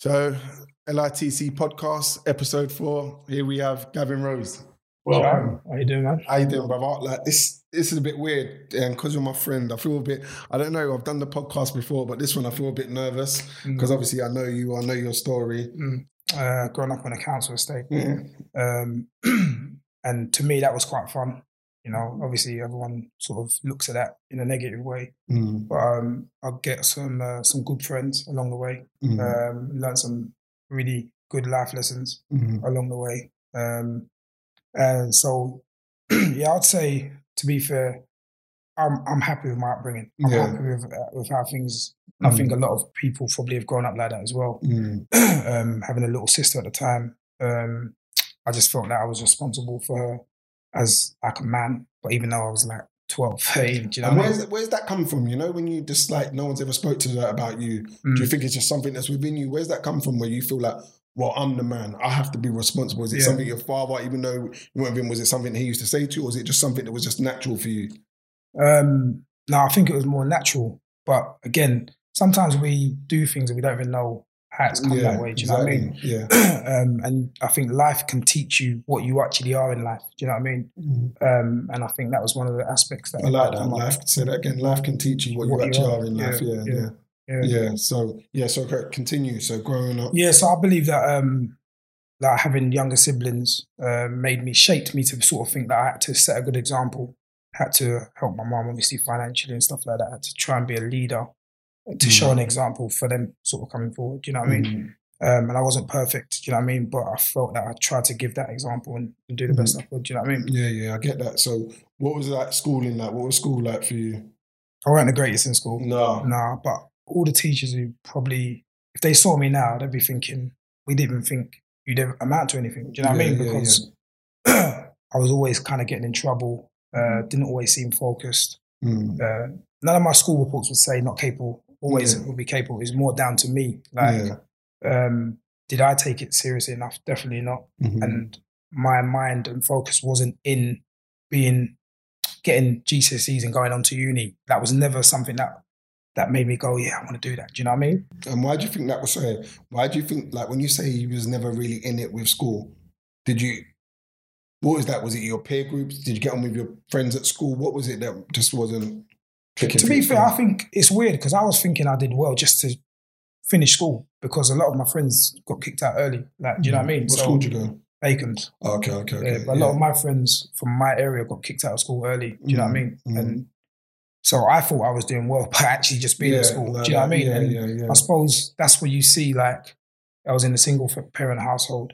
So, LITC podcast, episode four. Here we have Gavin Rose. Well, how you doing, man? How you doing, brother? Like this, this is a bit weird, and because you're my friend, I feel a bit. I don't know. I've done the podcast before, but this one I feel a bit nervous because obviously I know you. I know your story. Mm. Uh, growing up on a council estate, Yeah. um, and to me that was quite fun. You know, obviously everyone sort of looks at that in a negative way, Mm, but um, I'll get some uh, some good friends along the way. mm, Um, learn some really good life lessons mm, along the way. Um, and so, yeah, I'd say to be fair, I'm I'm happy with my upbringing. I'm Yeah. happy with uh, with how things. I think a lot of people probably have grown up like that as well. mm, um, having a little sister at the time, um, I just felt that I was responsible for her as like a man. But even though I was like 12, 13, do you know And I where's mean? where's that come from? You know, when you just like no one's ever spoke to that about you. Do you Mm. think it's just something that's within you? Where's that come from? Where you feel like, well, I'm the man. I have to be responsible. Is it Yeah. something your father, even though you weren't with him, was it something he used to say to you, or was it just something that was just natural for you? Um, no, I think it was more natural. But again, sometimes we do things and we don't even know how it's come that way. Do you know what I mean? Yeah. um, and I think life can teach you what you actually are in life. Do you know what I mean? Um, and I think that was one of the aspects that I like that. Life, say that again. Life can teach you what, What you you actually are. are in life. Yeah, Yeah, yeah, yeah, yeah. yeah. So yeah, so. Continue. So growing up. Yeah, so I believe that um like having younger siblings uh, made me shaped me to sort of think that I had to set a good example, had to help my mom obviously financially and stuff like that, had to try and be a leader to show an example for them sort of coming forward. You know what I mean? Mm, Um, and I wasn't perfect, you know what I mean? But I felt that I tried to give that example and, and do the best I could. You know what I mean? yeah, yeah. I get that. So what was that schooling like? What was school like for you? I weren't the greatest in school. No. No, but all the teachers who probably, if they saw me now, they'd be thinking, we didn't even think you'd ever amount to anything. Do you know what I Yeah, mean? yeah, Because I was always kind of getting in trouble, uh, didn't always seem focused. Mm, Uh, none of my school reports would say not capable, always Yeah. would be capable. It was more down to me. Like, yeah. um, did I take it seriously enough? Definitely not. mhm. And my mind and focus wasn't in being, getting GCSEs and going on to uni. That was never something that that made me go, yeah, I want to do that. Do you know what I mean? And why do you think that was so? Why do you think, like, when you say you was never really in it with school, did you, what was that? Was it your peer groups? Did you get on with your friends at school? What was it that just wasn't to be fair, I think it's weird because I was thinking I did well just to finish school because a lot of my friends got kicked out early. Like, do you know what I mean? What school did you go? Bacon's. Oh, okay, okay, okay. Yeah, but a lot of my friends from my area got kicked out of school early. Do you know what I mean? Mm, mm. And so I thought I was doing well, but actually just being Yeah, at school. like do you know what I mean? Yeah, and yeah, yeah. I suppose that's where you see like I was in a single parent household.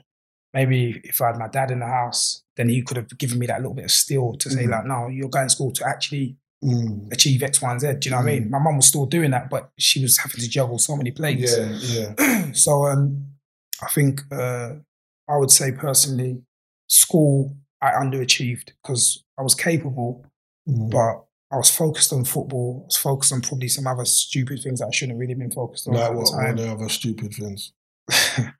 Maybe if I had my dad in the house, then he could have given me that little bit of steel to say Mhm. like, no, you're going to school to actually Mm. achieve X, Y, and Z. Do you know what I mean? My mum was still doing that, but she was having to juggle so many plates. Yeah, yeah. so um, I think uh, I would say personally, school I underachieved because I was capable, Mm. but I was focused on football. I was focused on probably some other stupid things that I shouldn't really been focused on Like at what, what are the other stupid things? I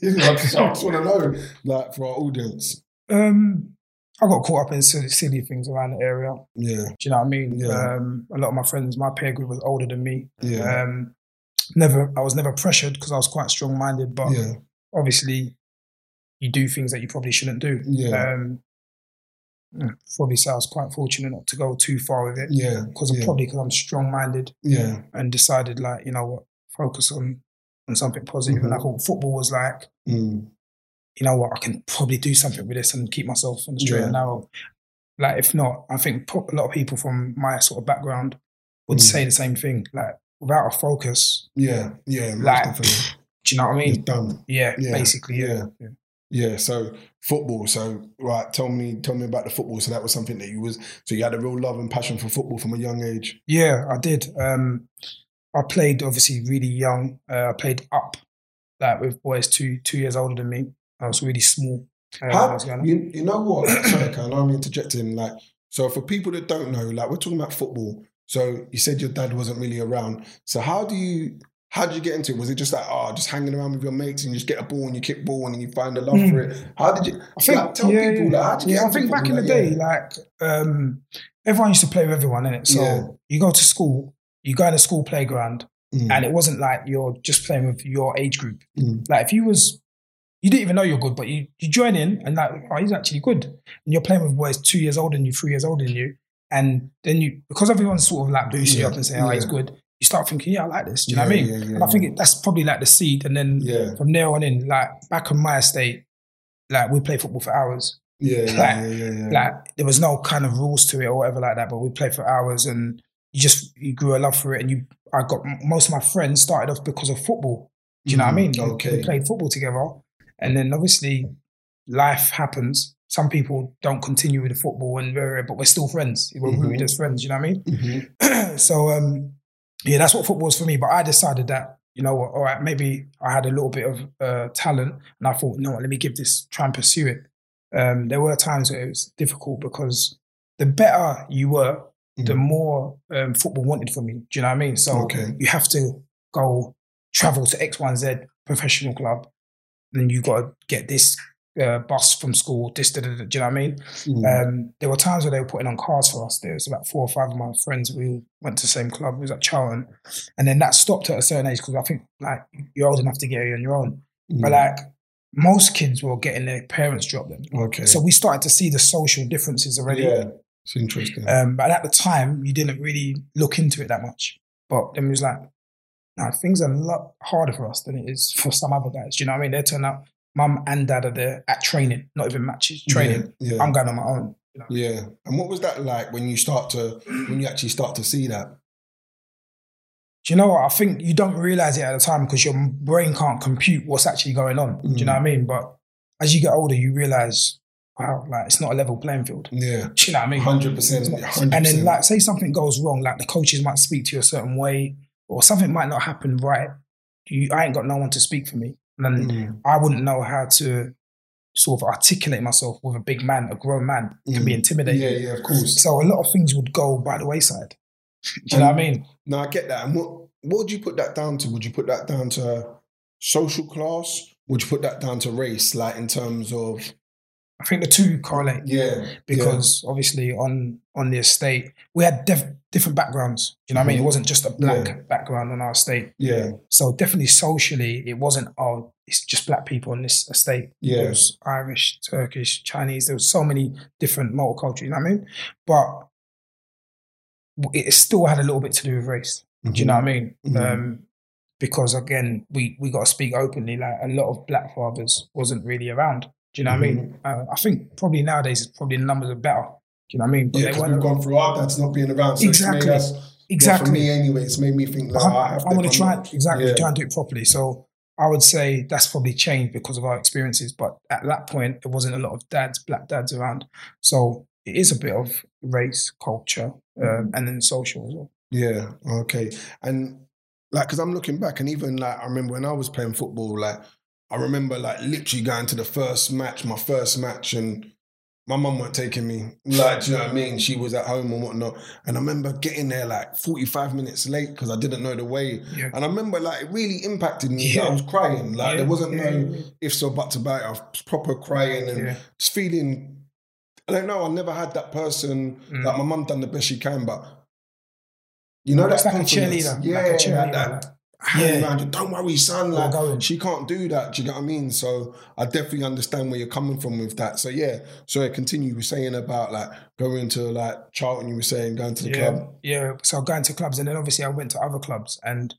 just, I just want to know, like, for our audience. um, I got caught up in silly, silly things around the area. Yeah, Do you know what I mean? Yeah. Um, a lot of my friends, my peer group was older than me. yeah, Um, never, I was never pressured because I was quite strong minded, but yeah, obviously you do things that you probably shouldn't do. yeah, Um, probably say I was quite fortunate not to go too far with it yeah, because yeah, probably because I'm strong minded yeah. and decided like you know what, focus on on something positive. And I Mhm. thought football was like Mm. You know what, I can probably do something with this and keep myself on the straight and Yeah. narrow. Like if not, I think a lot of people from my sort of background would Mm. say the same thing. Like without a focus, Yeah, yeah, Like, do you know what I It's mean? done. Yeah, Yeah, basically, yeah. yeah. Yeah, so football. So right, tell me, tell me about the football. So that was something that you was. So you had a real love and passion for football from a young age. Yeah, I did. Um, I played obviously really young. Uh, I played up, like with boys two two years older than me. I was really small. I How, was you, you know what? Sorry, Kyle, I'm interjecting. Like, so for people that don't know, like we're talking about football. So you said your dad wasn't really around. So how do you? How did you get into it? Was it just like, oh, just hanging around with your mates and you just get a ball and you kick ball and you find a love for it? How did you? I think, like, tell yeah, people, like, how did you yeah, I think back in football? the day, yeah. like um, everyone used to play with everyone, innit? So Yeah. you go to school, you go in the school playground, Mm. and it wasn't like you're just playing with your age group. Mm. Like if you was, you didn't even know you're good, but you you join in and like, oh, he's actually good, and you're playing with boys two years older than you, three years older than you, and then you because everyone's sort of like boosting you up and saying, oh, he's good. You start thinking, yeah, I like this. Do you know what I mean? yeah, yeah, and I think it, that's probably like the seed, and then Yeah. from there on in, like back on my estate, like we play football for hours. Yeah, yeah, Like- yeah, yeah, yeah. Like there was no kind of rules to it or whatever like that, but we played for hours and you just you grew a love for it and you I got most of my friends started off because of football. Do you know what I mean? Mhm, okay. We played football together and then obviously life happens. Some people don't continue with the football and but we're still friends. We're Mhm. rooted as friends, you know what I mean? Mhm. so um yeah, that's what football was for me. But I decided that, you know what, all right, maybe I had a little bit of uh, talent and I thought, no, let me give this, try and pursue it. Um, there were times where it was difficult because the better you were, the Mhm. more um, football wanted from you. Do you know what I mean? So Okay. you have to go travel to X, Y, Z professional club. Then you got to get this uh, bus from school, this, da, da, da, do you know what I mean? Mm. Um, there were times where they were putting on cars for us. There was about four or five of my friends. We went to the same club. It was at Charlton, and then that stopped at a certain age because I think like you're old enough to get it on your own. But Mm. like most kids were getting their parents drop them, okay. so we started to see the social differences already. yeah, it's interesting. Um, but at the time, you didn't really look into it that much. But then it was like, no, things are a lot harder for us than it is for some other guys. Do you know what I mean? They turn up, mum and dad are there at training, not even matches, training. Yeah, yeah. I'm going on my own. You know? Yeah. And what was that like when you start to when you actually start to see that? Do you know what? I think you don't realize it at the time because your brain can't compute what's actually going on. Do you know what I mm. mean? But as you get older, you realize, wow, like it's not a level playing field. Yeah. Do you know what I mean? Hundred percent. It's not- Hundred And then, like, say something goes wrong, like the coaches might speak to you a certain way, or something might not happen right. You, I ain't got no one to speak for me, and Mm. I wouldn't know how to sort of articulate myself with a big man, a grown man. It can be Mm. intimidating. Yeah, yeah, of course. So a lot of things would go by the wayside. Do you know what I mean? No, I get that. And what what would you put that down to? Would you put that down to social class? Would you put that down to race? Like in terms of I think the two correlate. yeah, because obviously on on the estate we had def- different backgrounds. You know what I mean? It Mhm. wasn't just a black Yeah. background on our estate. yeah, So definitely socially, it wasn't oh it's just black people on this estate. Yeah. It was Irish, Turkish, Chinese. There was so many different multicultural. You know what I mean? But it still had a little bit to do with race. Do you know what I mean? Mhm. Um, because again, we we got to speak openly. Like a lot of black fathers wasn't really around. Do you know what I Mm-hmm. mean? Uh, I think probably nowadays, probably the numbers are better. Do you know what I mean? But Yeah, we've gone through our dads not being around. So Exactly. Us, exactly. for me anyway, it's made me think that I'm, I have I'm going to try exactly Yeah. try and do it properly. So I would say that's probably changed because of our experiences. But at that point, there wasn't a lot of dads, black dads around. So it is a bit of race, culture, um, and then social as well. Yeah. Okay. And like, because I'm looking back, and even like, I remember when I was playing football, like, I remember like literally going to the first match, my first match, and my mum weren't taking me. Like, do you know what I mean? She was at home and whatnot. And I remember getting there like 45 minutes late because I didn't know the way. Yeah. And I remember like it really impacted me. Yeah. I was crying. Like, Yeah, there wasn't no ifs or buts about it. I was proper crying and just feeling. I don't know. I never had that person. Mm. Like my mum done the best she can, but you know that's that like a cheerleader, Yeah, like a cheerleader, that. Hand Yeah. around don't worry, son. Like going. she can't do that. Do you get what I mean? So I definitely understand where you're coming from with that. So yeah. So I continue. You were saying about like going to like Charlton. You were saying going to the yeah, club. yeah. So going to clubs, and then obviously I went to other clubs, and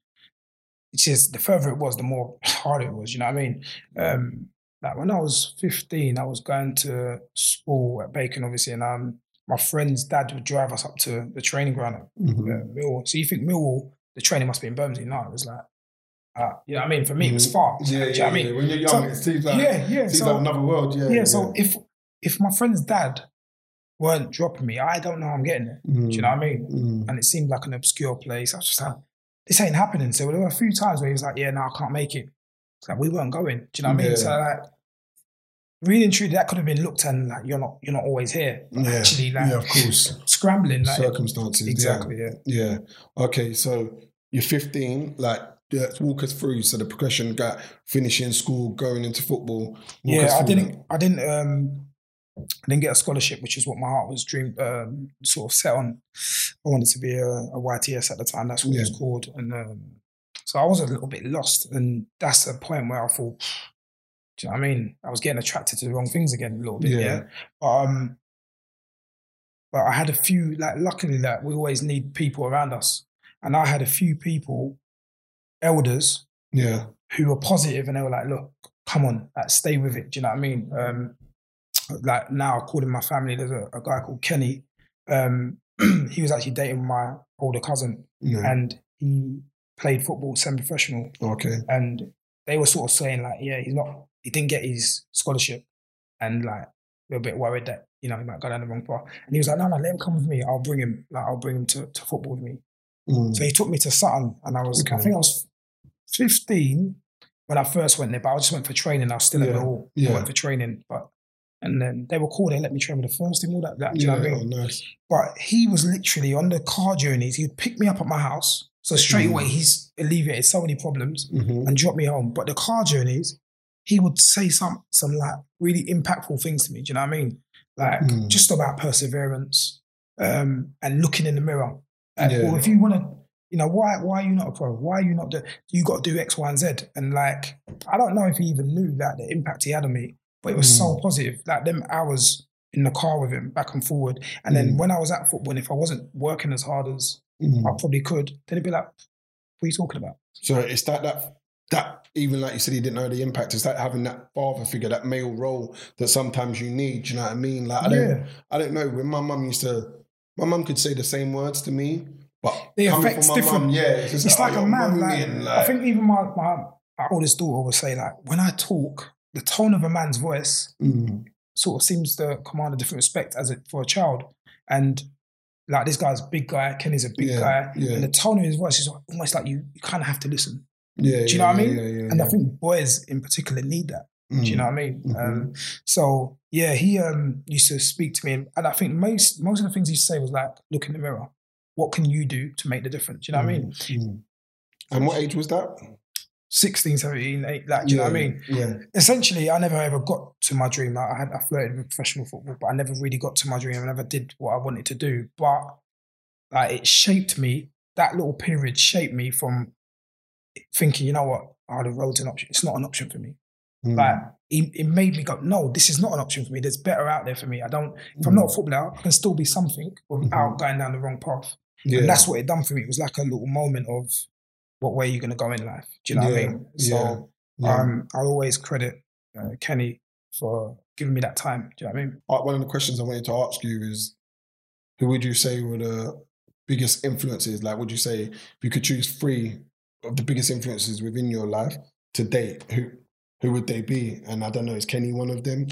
it's just the further it was, the more hard it was. You know what I mean? Um, like when I was fifteen, I was going to school at Bacon, obviously, and um, my friend's dad would drive us up to the training ground at Mhm. uh, Millwall. So you think Millwall, the training must be in Bermondsey? No, it was like, uh, you know what I mean? For me, it was far. Yeah, Do you know yeah, what I mean? yeah. When you're young, So- it seems like yeah, yeah. seems So, like another world. Yeah, yeah, so if if my friend's dad weren't dropping me, I don't know how I'm getting it. Mm. Do you know what I mean? Mm. and it seemed like an obscure place. I was just like, this ain't happening. So there were a few times where he was like, yeah, no, I can't make it. It's like we weren't going. Do you know what I mean? So like, really and truly, that could have been looked at and like you're not you're not always here. Yeah. Actually, like yeah, of course. scrambling, like Circumstances. exactly, yeah. Yeah. Okay. So you're 15. Like, yeah, walk us through. So the progression got finishing school, going into football. Yeah, I didn't, I didn't, um, I didn't get a scholarship, which is what my heart was dream, um, sort of set on. I wanted to be a, a YTS at the time. That's what it was called, and um, So I was a little bit lost, and that's a point where I thought, do you know what I mean? I was getting attracted to the wrong things again a little bit. Yeah. Yeah. But um, but I had a few like luckily that we always need people around us, and I had a few people, elders Yeah. who were positive and they were like, look, come on, like, stay with it. Do you know what I mean? Um, like now, calling my family, there's a, a guy called Kenny. Um, he was actually dating my older cousin Yeah. and he played football semi-professional. Okay. And they were sort of saying like, yeah, he's not, he didn't get his scholarship. And like, they were a bit worried that, you know, he might go down the wrong path. And he was like, no, no, let him come with me. I'll bring him, like, I'll bring him to, to football with me. Mm. So he took me to Sutton, and I was, I think I was 15 when I first went there, but I just went for training. I was still at Yeah, the hall. yeah. I went for training, but and then they were cool. They let me train with the first team, all that. that do you know Yeah. I mean? Oh, nice. But he was literally on the car journeys. He'd pick me up at my house. So straight Mm. away, he's alleviated so many problems Mhm. and dropped me home. But the car journeys, he would say some some like really impactful things to me. Do you know what I mean? Like Mm. just about perseverance um, and looking in the mirror. Like, Yeah. Well, if you want to, you know, why why are you not a pro? Why are you not? The, you got to do X, Y, and Z. And like, I don't know if he even knew that the impact he had on me, but it was so Mm. positive. Like them hours in the car with him, back and forward. And then Mm. when I was at football, and if I wasn't working as hard as Mm. I probably could, then it'd be like, what are you talking about? So it's that that that even like you said, he didn't know the impact. It's like having that father figure, that male role that sometimes you need. Do you know what I mean? Like I don't, yeah. I don't know. When my mum used to, my mum could say the same words to me, but The effect's different. mum, yeah, it's, just It's like oh, a man. Like, like- I think even my, my, my oldest daughter would say, like, when I talk, the tone of a man's voice Mm, sort of seems to command a different respect as it for a child. And like this guy's a big guy, Kenny's a big Yeah, guy, yeah. and the tone of his voice is almost like you, you kind of have to listen. Yeah, Do you know yeah, what I mean? Yeah, And I think boys in particular need that. Mm, Do you know what I mean? Mhm. Um, so yeah, he um, used to speak to me, and, I think most most of the things he say was like, look in the mirror. What can you do to make the difference? Do you know what I mean? Mm, mm. And what age was that? 16, 17, 8, like, do you know what I mean? Yeah. essentially, I never ever got to my dream. Like, I had I flirted with professional football, but I never really got to my dream. I never did what I wanted to do. But like, it shaped me. That little period shaped me from thinking, you know what, oh, the road's an option. It's not an option for me. Mm, Like, it, it made me go, no, this is not an option for me. There's better out there for me. I don't. If I'm mm, not a footballer, I can still be something without Mhm. going down the wrong path. yeah. And that's what it done for me. It was like a little moment of what way are you're going to go in life. Do you know what I mean? So. yeah, yeah. Um, I'll always credit uh, Kenny for giving me that time. Do you know what I mean? Uh, one of the questions I wanted to ask you is who would you say were the biggest influences? Like, would you say if you could choose three of the biggest influences within your life to date, who who would they be? And I don't know, is Kenny one of them?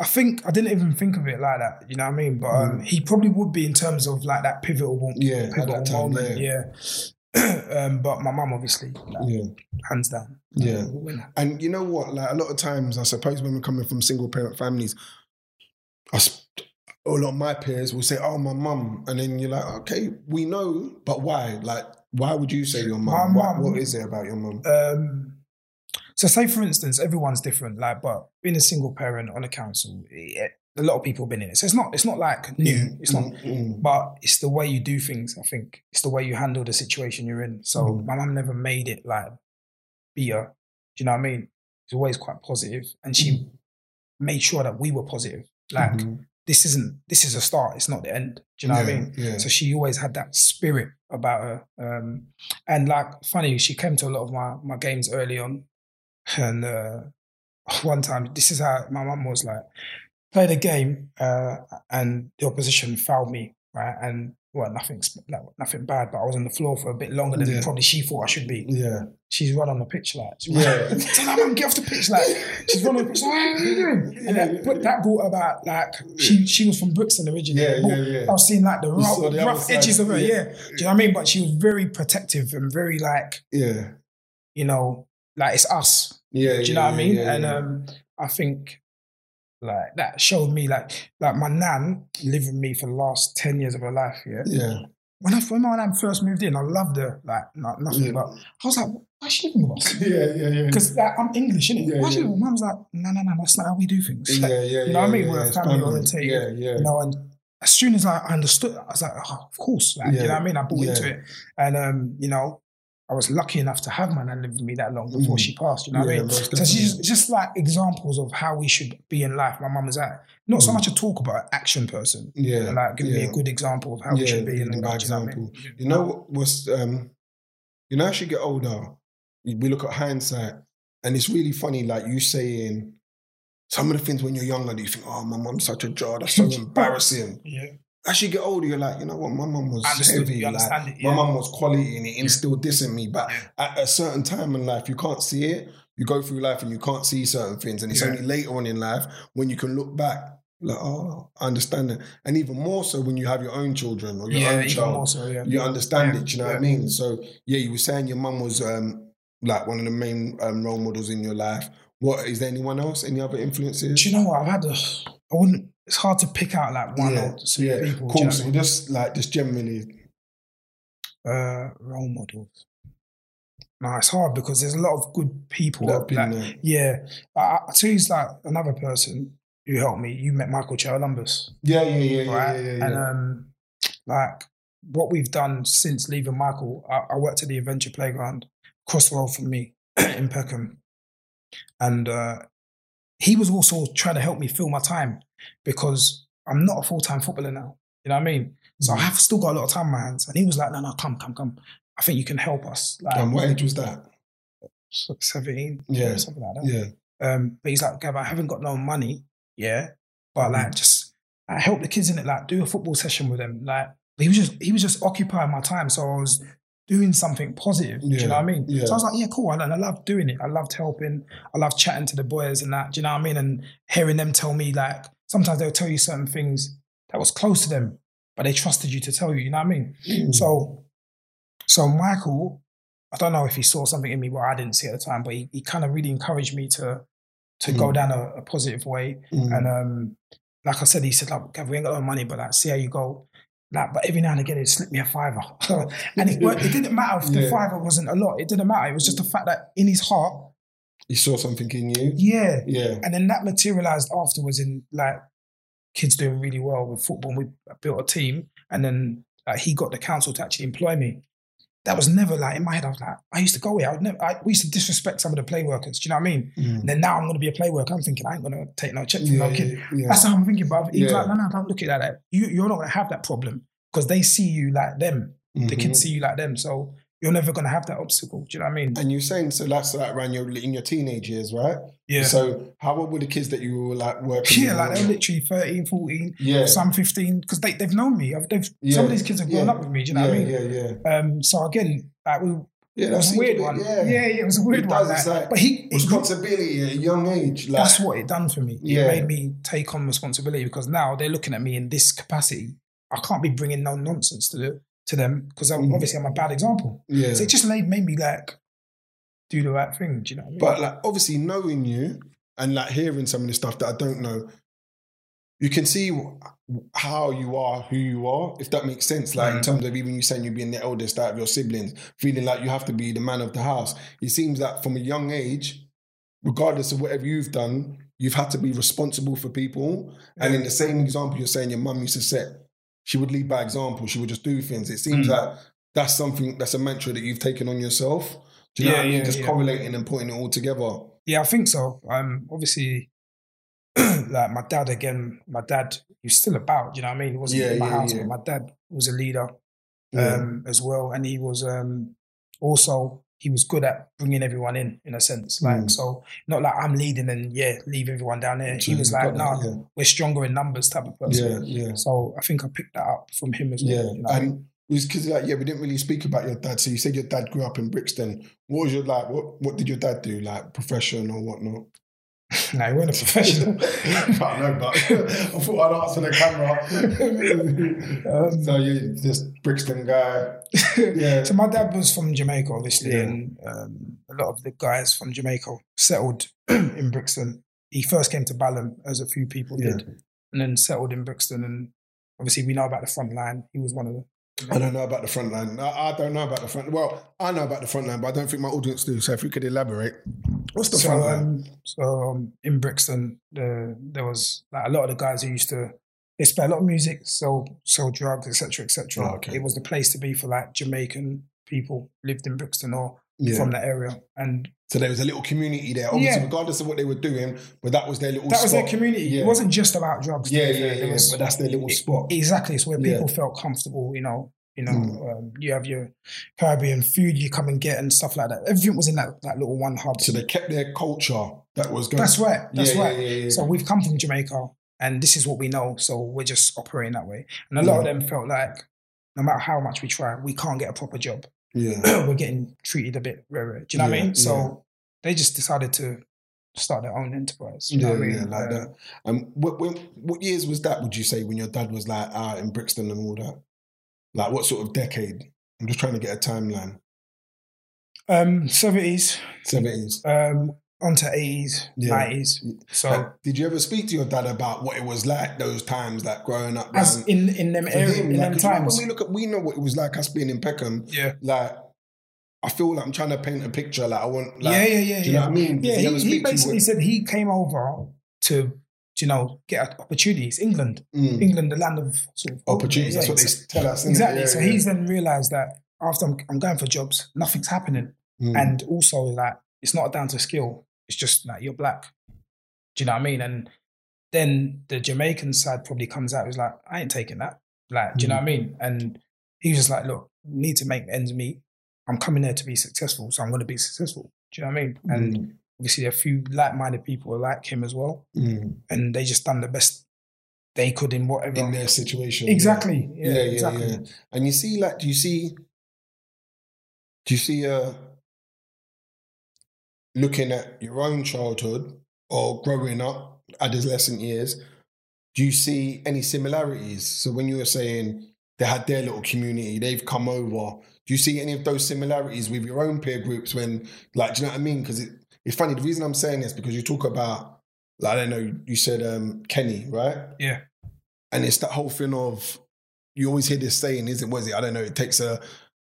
I think I didn't even think of it like that. You know what I mean? But um, he probably would be in terms of like that pivotal, Mm. Yeah, pivotal time, moment. yeah. Yeah. um, but my mum, obviously, like, Yeah. hands down. Yeah. And you know what? Like a lot of times, I suppose when we're coming from single parent families, I sp- a lot of my peers will say, "Oh, my mum," and then you're like, "Okay, we know, but why? Like, why would you say your mum? What, what is it about your mum?" Um, so, say for instance, everyone's different. Like, but being a single parent on a council, it, a lot of people have been in it. So it's not. It's not like new. It's not. Mm, mm, But it's the way you do things. I think it's the way you handle the situation you're in. So Mhm. my mum never made it like beer. Do you know what I mean? She's always quite positive, and she made sure that we were positive. Like mhm. This isn't this is a start. It's not the end. Do you know what I mean? Yeah. So she always had that spirit about her. Um, and like funny, she came to a lot of my my games early on, and uh, one time this is how my mum was like played a game uh, and the opposition fouled me right and well nothing like, nothing bad but I was on the floor for a bit longer than Yeah. probably she thought I should be. yeah. She's run on the pitch like she's Yeah. run, tell her man get off the pitch like she's running the pitch like, "Hey, what are you doing? And that, but that brought about like she she was from Brixton originally. Yeah, brought- yeah, yeah. I was seeing like the rough, the rough edges of her, yeah. yeah. Do you know what I mean? But she was very protective and very like, Yeah. you know, like it's us. Yeah. Do you know what I mean? and um, I think like that showed me like like my nan lived with me for the last ten years of her life. Yeah. yeah. When I when my nan first moved in, I loved her like not, nothing, Yeah. but I was like, why is she living with us? Yeah, yeah, yeah. Because like, I'm English, innit? Yeah, why is she yeah. living? Mum's like, no, no, no, that's not how we do things. yeah, Like, yeah, you know what I mean? yeah, We're it's family orientated, Yeah, yeah. you know, and as soon as I understood, I was like, oh, of course, like, you know what I mean? I bought Yeah. into it, and um, you know, I was lucky enough to have my nan live with me that long before Mm. she passed. You know what I mean? So she's just like examples of how we should be in life. My mum was that not so Mm. much a talk about an action person, Yeah, and like giving me a good example of how we should be. And leading all by that, do you know I mean? example. You know what was um, you know as you get older, we look at hindsight, and it's really funny. Like you saying some of the things when you're younger, that you think, "Oh, my mum's such a jar. That's so embarrassing." Yeah, As you get older, you're like, you know what, my mum was understood. heavy. Like, it? my Yeah. mum was quality, and it instilled this in me. But at a certain time in life, you can't see it. You go through life and you can't see certain things, and it's Yeah. only later on in life when you can look back. Like, oh, I understand it. And even more so when you have your own children or your yeah, own even child more so. Yeah, you understand it. You know what I mean? So yeah, you were saying your mum was um, like one of the main um, role models in your life. What is there anyone else? Any other influences? Do you know what I've had? A, I wouldn't. It's hard to pick out like one yeah, or two yeah. people. do you know Cool. I So mean? just like just generally, uh, role models. No, it's hard because there's a lot of good people. that like, there. yeah, I, I tell you, it's like another person who helped me. You met Michael Charalambous, Yeah, yeah, yeah, yeah, right? yeah, yeah, yeah. And um, like what we've done since leaving Michael, I, I worked at the Adventure Playground, cross the road from me in Peckham, and uh, he was also trying to help me fill my time because I'm not a full time footballer now. You know what I mean? So I Mhm. have still got a lot of time on my hands. And he was like, no, no, come, come, come. I think you can help us. Like, and what age was that? s- 17, Yeah. something like that. Yeah, Um, but he's like, I haven't got no money, yeah, but Mm-hmm. like just like, help the kids in it, like do a football session with them. Like he was just he was just occupying my time, so I was doing something positive. Do you know what I mean? yeah. So I was like, yeah, cool. And I loved doing it. I loved helping. I loved chatting to the boys and that. Do you know what I mean? And hearing them tell me like sometimes they'll tell you certain things that was close to them, but they trusted you to tell you. You know what I mean? Mm. So, so Michael, I don't know if he saw something in me what I didn't see at the time, but he, he kind of really encouraged me to to go Mm. down a, a positive way. Mm. And um, like I said, he said, like, we ain't got no money, but like, see how you go. Like, but every now and again, he'd slip me a fiver. and it, it didn't matter if the Yeah. fiver wasn't a lot. It didn't matter. It was just the fact that in his heart, he saw something in you. yeah. Yeah, And then that materialized afterwards in like kids doing really well with football. We built a team, and then like, he got the council to actually employ me. That was never like in my head. I was like, I used to go here. I would never. I, we used to disrespect some of the play workers. Do you know what I mean? Mm. And then now I'm going to be a play worker. I'm thinking I ain't going to take no check from yeah, no kid. yeah. That's how I'm thinking. But he was Yeah. like, no, no, don't look at it like that. You, you're not going to have that problem because they see you like them. The Mhm. kids see you like them. So you're never going to have that obstacle. Do you know what I mean? And you're saying so that's like around your in your teenage years, right? Yeah. So how old were the kids that you were like working? yeah, like they're literally 13, 14. yeah, some 15 because they, they've known me. I've, they've, Some of these kids have grown yeah, up with me. Do you know yeah, what I mean? yeah, yeah. Um, so again, like we, Yeah, it was a weird one. Yeah. yeah, it was a weird It one. does, it's like- like but he, he Responsibility at a young age. Like, that's what it done for me. Yeah. It made me take on responsibility because now they're looking at me in this capacity. I can't be bringing no nonsense to the, to them because Mhm. obviously I'm a bad example. yeah. So it just made, made me like do the right thing. Do you know I mean? But like obviously knowing you and like hearing some of the stuff that I don't know, you can see how you are, who you are, if that makes sense. Like in Mm. terms of even you saying you being the eldest out of your siblings, feeling like you have to be the man of the house. It seems that from a young age, regardless of whatever you've done, you've had to be responsible for people. And in the same example, you're saying your mum used to set, she would lead by example. She would just do things. It seems Mm. like that's something that's a mantra that you've taken on yourself. Do you know Yeah, what I mean? yeah, Just yeah. correlating and putting it all together. Yeah, I think so. Um, obviously, like my dad again. My dad, he's still about. You know what I mean? He wasn't Yeah, in my yeah, house, but my dad was a leader um, as well, and he was um, also he was good at bringing everyone in, in a sense. Like Mm. so, not like I'm leading and yeah, leave everyone down there. So he was like, no, that, we're stronger in numbers type of yeah, person. yeah, yeah. So I think I picked that up from him as well. Yeah, you know what I mean? and it was because like yeah, we didn't really speak about your dad. So you said your dad grew up in Brixton. What was your like? What what did your dad do? Like profession or whatnot? No, wasn't a professional. I know, but I thought I'd answer the camera. Um, so you just Brixton guy. Yeah. So my dad was from Jamaica, obviously, Yeah. and um, a lot of the guys from Jamaica settled in Brixton. He first came to Balham, as a few people Yeah. did, and then settled in Brixton. And obviously, we know about the front line. He was one of the. I don't know about the front line. I, I don't know about the front. Well, I know about the front line, but I don't think my audience do. So if you could elaborate, what's the so, front line? um, so um, in Brixton, the, there was like a lot of the guys who used to they play a lot of music, sell sell drugs, etc., etc. Oh, okay. It was the place to be for like Jamaican people lived in Brixton or Yeah. from that area, and so there was a little community there, obviously, Yeah. regardless of what they were doing, but that was their little. that was their community. Yeah. It wasn't just about drugs. Yeah, yeah. Yeah. was- But that's their little it- spot. Exactly, it's where people felt comfortable. You know, you know, Mm. um, you have your Caribbean food you come and get and stuff like that. Everything was in that, that little one hub. So they kept their culture that was going. That's right. That's right. So we've come from Jamaica, and this is what we know. So we're just operating that way. And a lot of them felt like no matter how much we try, we can't get a proper job. Yeah. we're getting treated a bit rare. Do you know what I mean? So yeah. they just decided to start their own enterprise. You know Yeah, what I mean? yeah, like Uh, that. And what, when, what years was that? Would you say when your dad was like out in Brixton and all that? Like what sort of decade? I'm just trying to get a timeline. Um, seventies, Seventies. um, onto eighties, Yeah. nineties. So Like, did you ever speak to your dad about what it was like those times, like growing up? as in in them areas, in like, them know, times, When we look at, we know what it was like us being in Peckham. yeah, Like, I feel like I'm trying to paint a picture. Like, I want, like, yeah, yeah, yeah, do you know yeah. what I mean? Yeah, he he, he speak to you basically said he came over to, you know, get opportunities. England, Mm. England, the land of sort of opportunities. Yeah, That's what they tell us. Exactly. So he's then realised that after I'm, I'm going for jobs, nothing's happening. Mm. And also like it's not down to skill. It's just like you're black. Do you know what I mean? And then the Jamaican side probably comes out. He's like, I ain't taking that. Like, do you know what I mean? And he was just like, look, need to make ends meet. I'm coming there to be successful, so I'm going to be successful. Do you know what I mean? And Mm. obviously, a few like-minded people like him as well, Mm. and they just done the best they could in whatever. in their situation. exactly. Yeah, Yeah, yeah, exactly. yeah. And you see, like, do you see, do you see, uh, looking at your own childhood or growing up, adolescent years, do you see any similarities? So when you were saying they had their little community, they've come over. Do you see any of those similarities with your own peer groups when, like, do you know what I mean? Because it, it's funny. The reason I'm saying this because you talk about, like, I don't know, you said um, Kenny, right? Yeah. And it's that whole thing of you always hear this saying, is it was it? I don't know, it takes a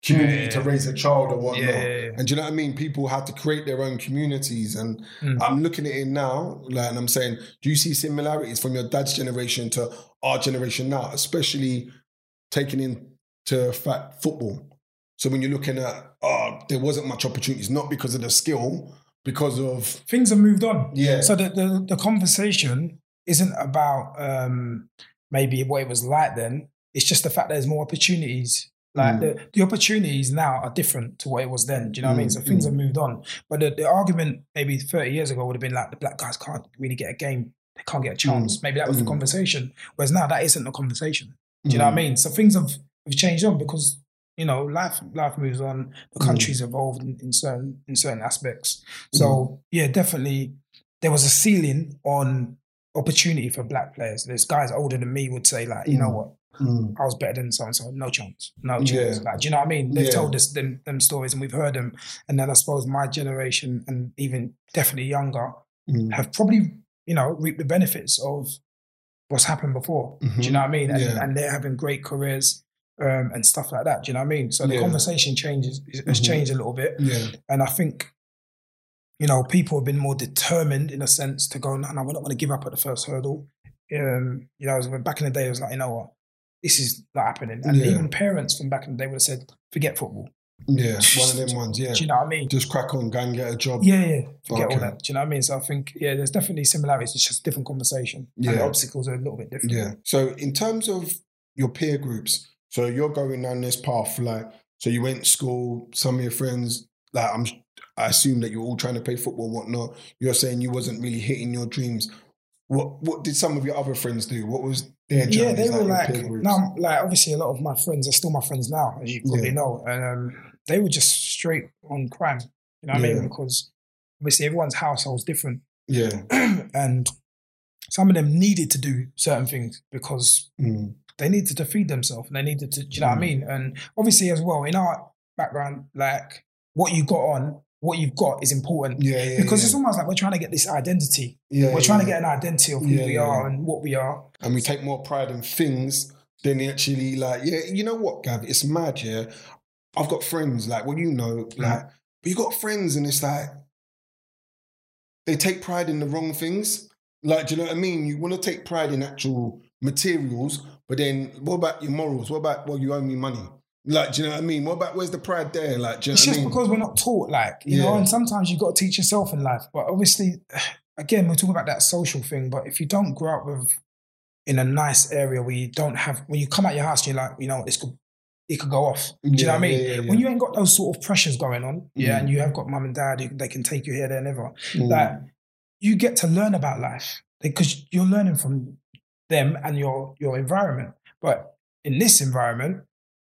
community Yeah. to raise a child or whatnot. Yeah, yeah, yeah. And do you know what I mean? People have to create their own communities. And Mm. I'm looking at it now, like, and I'm saying, do you see similarities from your dad's generation to our generation now, especially taking into fact football? So when you're looking at, oh, there wasn't much opportunities, not because of the skill, because of Things have moved on. yeah, So the, the the conversation isn't about um, maybe what it was like then. It's just the fact that there's more opportunities. Like Mm. the, the opportunities now are different to what it was then. Do you know what I mean? Mm, So things mm. have moved on. But the, the argument maybe 30 years ago would have been like the black guys can't really get a game. They can't get a chance. Maybe that was mm. the conversation. Whereas now that isn't the conversation. Do you know what I Mm. mean? So things have, have changed on because you know life life moves on. The Mm. country's evolved in, in certain in certain aspects. So yeah, definitely there was a ceiling on opportunity for black players. There's guys older than me would say like, you know Mm. what, Mm. I was better than so and so. No chance, no Yeah. chance. Like, do you know what I mean? They've Yeah. told us them them stories and we've heard them. And then I suppose my generation and even definitely younger Mm. have probably you know reaped the benefits of what's happened before. Do you know what I mean? And, Mm-hmm. Yeah. and they're having great careers um, and stuff like that. Do you know what I mean? So the Yeah. conversation changes has Mhm. changed a little bit, Yeah. and I think you know people have been more determined in a sense to go. No, no, we're not going to give up at the first hurdle. Um, you know, back in the day, it was like, you know what, this is not happening. And Yeah. even parents from back in the day would have said, forget football. Yeah. One of them ones. Yeah. Do you know what I mean? Just crack on, go and get a job. Yeah, yeah. Forget Okay. all that. Do you know what I mean? So I think, yeah, there's definitely similarities. It's just a different conversation. And the Yeah. obstacles are a little bit different. Yeah. So in terms of your peer groups, so you're going down this path, like, so you went to school, some of your friends, like, I'm, I assume that you're all trying to play football, and whatnot. You're saying you wasn't really hitting your dreams. What What did some of your other friends do? What was their journeys Yeah, they were like, now, like obviously a lot of my friends are still my friends now, as you probably Yeah. know, and um, they were just straight on crime. You know what I mean? Because obviously everyone's household's different, Yeah. and some of them needed to do certain things because Mm. they needed to feed themselves and they needed to, do you know what I Mm. mean? And obviously as well in our background, like what you got on, what you've got is important. Yeah. Yeah. Because yeah. it's almost like we're trying to get this identity. yeah, We're yeah, trying to get an identity of who Yeah, we yeah, are and what we are. and we take more pride in things than actually like yeah you know what gav it's mad yeah i've got friends like well you know Mm-hmm. like but you got friends and it's like they take pride in the wrong things like do you know what i mean you want to take pride in actual materials but then what about your morals what about well you owe me money Like, do you know what I mean? What about where's the pride there? Like, do you know It's what I just mean? because we're not taught, like, you know, and sometimes you've got to teach yourself in life. But obviously, again, we're talking about that social thing. But if you don't grow up with in a nice area where you don't have, when you come out your house, you're like, you know, this could, it could go off. Do you know what I mean? Yeah, yeah, yeah. When you ain't got those sort of pressures going on, yeah, Mhm. and you have got mum and dad, who, they can take you here, there, and ever. Mm. That you get to learn about life because you're learning from them and your your environment. But in this environment,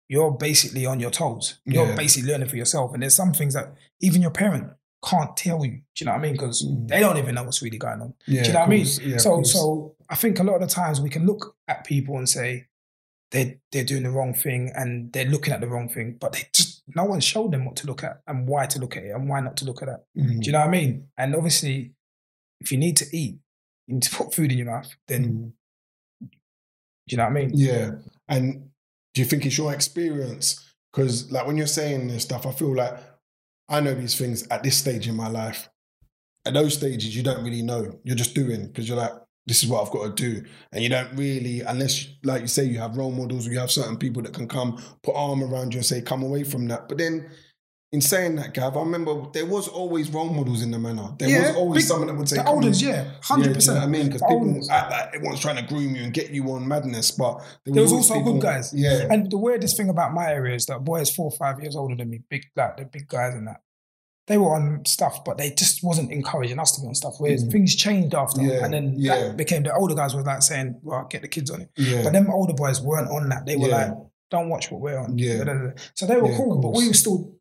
you're basically on your toes. You're Yeah. basically learning for yourself. And there's some things that even your parent can't tell you. Do you know what I mean? Because Mm. they don't even know what's really going on. yeah, Do you know what I mean? Yeah, so so I think a lot of the times we can look at people and say they're they're doing the wrong thing and they're looking at the wrong thing, but they just no one showed them what to look at and why to look at it and why not to look at that. Mm. Do you know what I mean? And obviously, if you need to eat, you need to put food in your mouth. Then Mm. do you know what I mean? Yeah. And do you think it's your experience? Because like when you're saying this stuff, I feel like I know these things at this stage in my life. At those stages, you don't really know. You're just doing because you're like, this is what I've got to do. And you don't really, unless, like you say, you have role models you have certain people that can come, put arm around you and say, come away from that. But then in saying that, Gav, I remember there was always role models in the manor. There Yeah, was always big- someone that would say, The on. yeah, Yeah, hundred do you know percent. I mean? Because people oldest. act like everyone's trying to groom you and get you on madness, but There was always also good guys. Yeah, And the weirdest thing about my area is that boys four or five years older than me, big like the big guys and that, they were on stuff, but they just wasn't encouraging us to be on stuff. Whereas Mhm. things changed after, Yeah, and then yeah. that became the older guys was like saying, "Well, get the kids on it." yeah, But them older boys weren't on that. They were Yeah. like, "Don't watch what we're on." Yeah. So they were Yeah, cool, but we were still.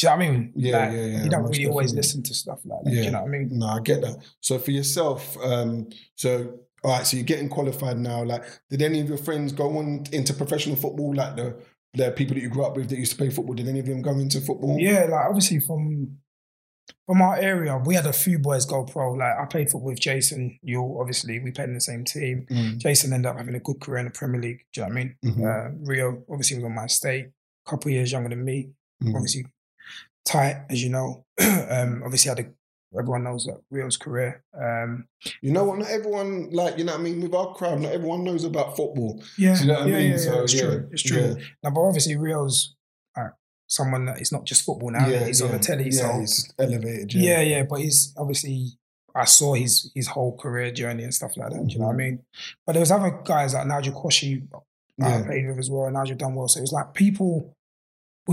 Do you know what I mean? Yeah, Like, yeah, yeah, You don't really always listen to stuff like that. Do Yeah. you know what I mean? no, I get that. So for yourself, um, so all right, so you're getting qualified now. Like, did any of your friends go on into professional football? Like the the people that you grew up with that used to play football, did any of them go into football? Yeah, like obviously from from our area, we had a few boys go pro. Like I played football with Jason. You obviously we played in the same team. Mm, Jason ended up having a good career in the Premier League. Do you know what I mean? mhm, Uh, Rio obviously was on my state, a couple years younger than me. mhm. Obviously tight, as you know. um, obviously had a everyone knows that Rio's career. Um, You know what? Not everyone, like, you know what I mean? With our crowd, not everyone knows about football. yeah, Do you know what I mean? yeah, So, yeah, it's yeah, true. It's true. yeah. Now, but obviously Rio's uh, someone that is not just football now. Yeah, he's on the telly, yeah, so he's elevated. Yeah, yeah, but he's obviously I saw his his whole career journey and stuff like that. Do you know what I mean? But there was other guys like Nigel Quashie that I played with as well, and Nigel done well. So it was like people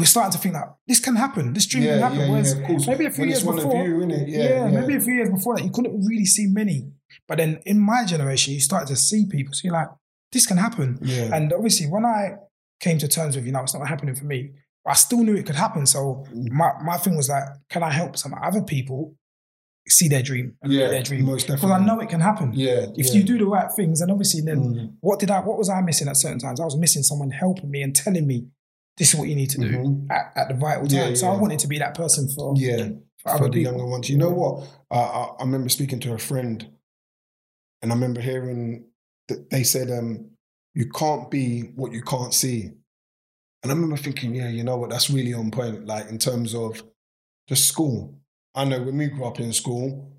were starting to think like this can happen, this dream Yeah, can happen. yeah, Whereas yeah, of course. maybe a few When years it's one of before, you. Yeah, yeah, yeah. maybe a few years before that, you couldn't really see many. But then in my generation, you started to see people. So you're like, this can happen. Yeah. And obviously, when I came to terms with, you know, it's not happening for me, I still knew it could happen. So Mm. my, my thing was like, can I help some other people see their dream and yeah, their dream? Because. I know it can happen. Yeah. If yeah. you do the right things, and obviously then Mm. what did I what was I missing at certain times? I was missing someone helping me and telling me this is what you need to do Mhm. at, at the vital Yeah, time. So. I wanted to be that person for, Yeah. for for the people. younger ones. You know what? I, I, I remember speaking to a friend, and I remember hearing that they said, um, "You can't be what you can't see." And I remember thinking, yeah, you know what? That's really on point. Like in terms of just school. I know when we grew up in school,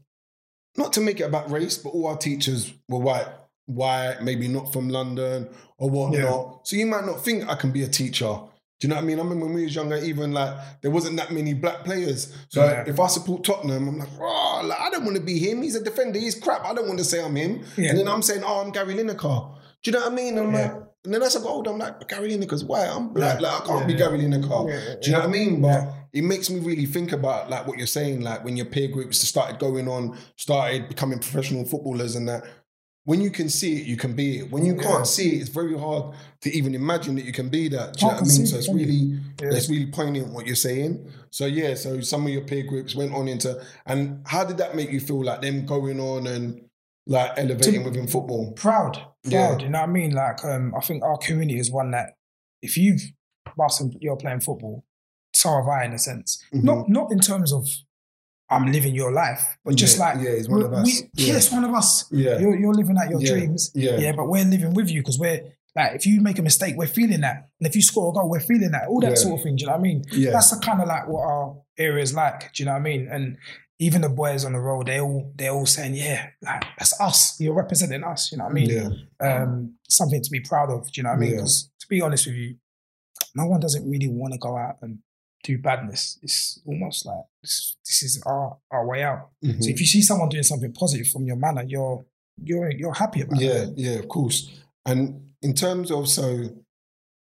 not to make it about race, but all our teachers were white, white, maybe not from London or whatnot. So you might not think I can be a teacher. Do you know what I mean? I remember when we was younger, even like there wasn't that many black players. So Yeah. if I support Tottenham, I'm like, oh, like, I don't want to be him. He's a defender. He's crap. I don't want to say I'm him. Yeah. And then I'm saying, oh, I'm Gary Lineker. Do you know what I mean? And I'm Yeah. like, and then as I got older, I'm like, Gary Lineker's white. I'm black. Like I can't be. Gary Lineker. Do you know what I mean? But it makes me really think about like what you're saying, like when your peer groups started going on, started becoming professional footballers and that. When you can see it, you can be it. When you Yeah. can't see it, it's very hard to even imagine that you can be that. Do you know Can't what I mean? conceive So it's really, Yeah. it's really poignant what you're saying. So yeah, so some of your peer groups went on into, and how did that make you feel? Like them going on and like elevating To- within football. proud, Yeah. proud. You know what I mean? Like, um, I think our community is one that if you've whilst you're playing football, so have I in a sense. Mhm. Not not in terms of I'm living your life, but just Yeah, like yeah, he's one of us. we- Yeah. yes, one of us. Yeah, You're, you're living out your Yeah. dreams, yeah, yeah, but we're living with you because we're like if you make a mistake, we're feeling that, and if you score a goal, we're feeling that. All that sort of thing. Do you know what I mean? yeah. That's the kind of like what our area is like. Do you know what I mean? And even the boys on the road, they all they're all saying, "Yeah, like that's us. You're representing us." You know what I mean? yeah, um, something to be proud of. Do you know what I mean? Because to be honest with you, no one doesn't really want to go out and do badness. It's almost like this, this is our, our way out. Mhm. So if you see someone doing something positive from your manner, you're you're you're happy about yeah, it. yeah, of course. And in terms of so,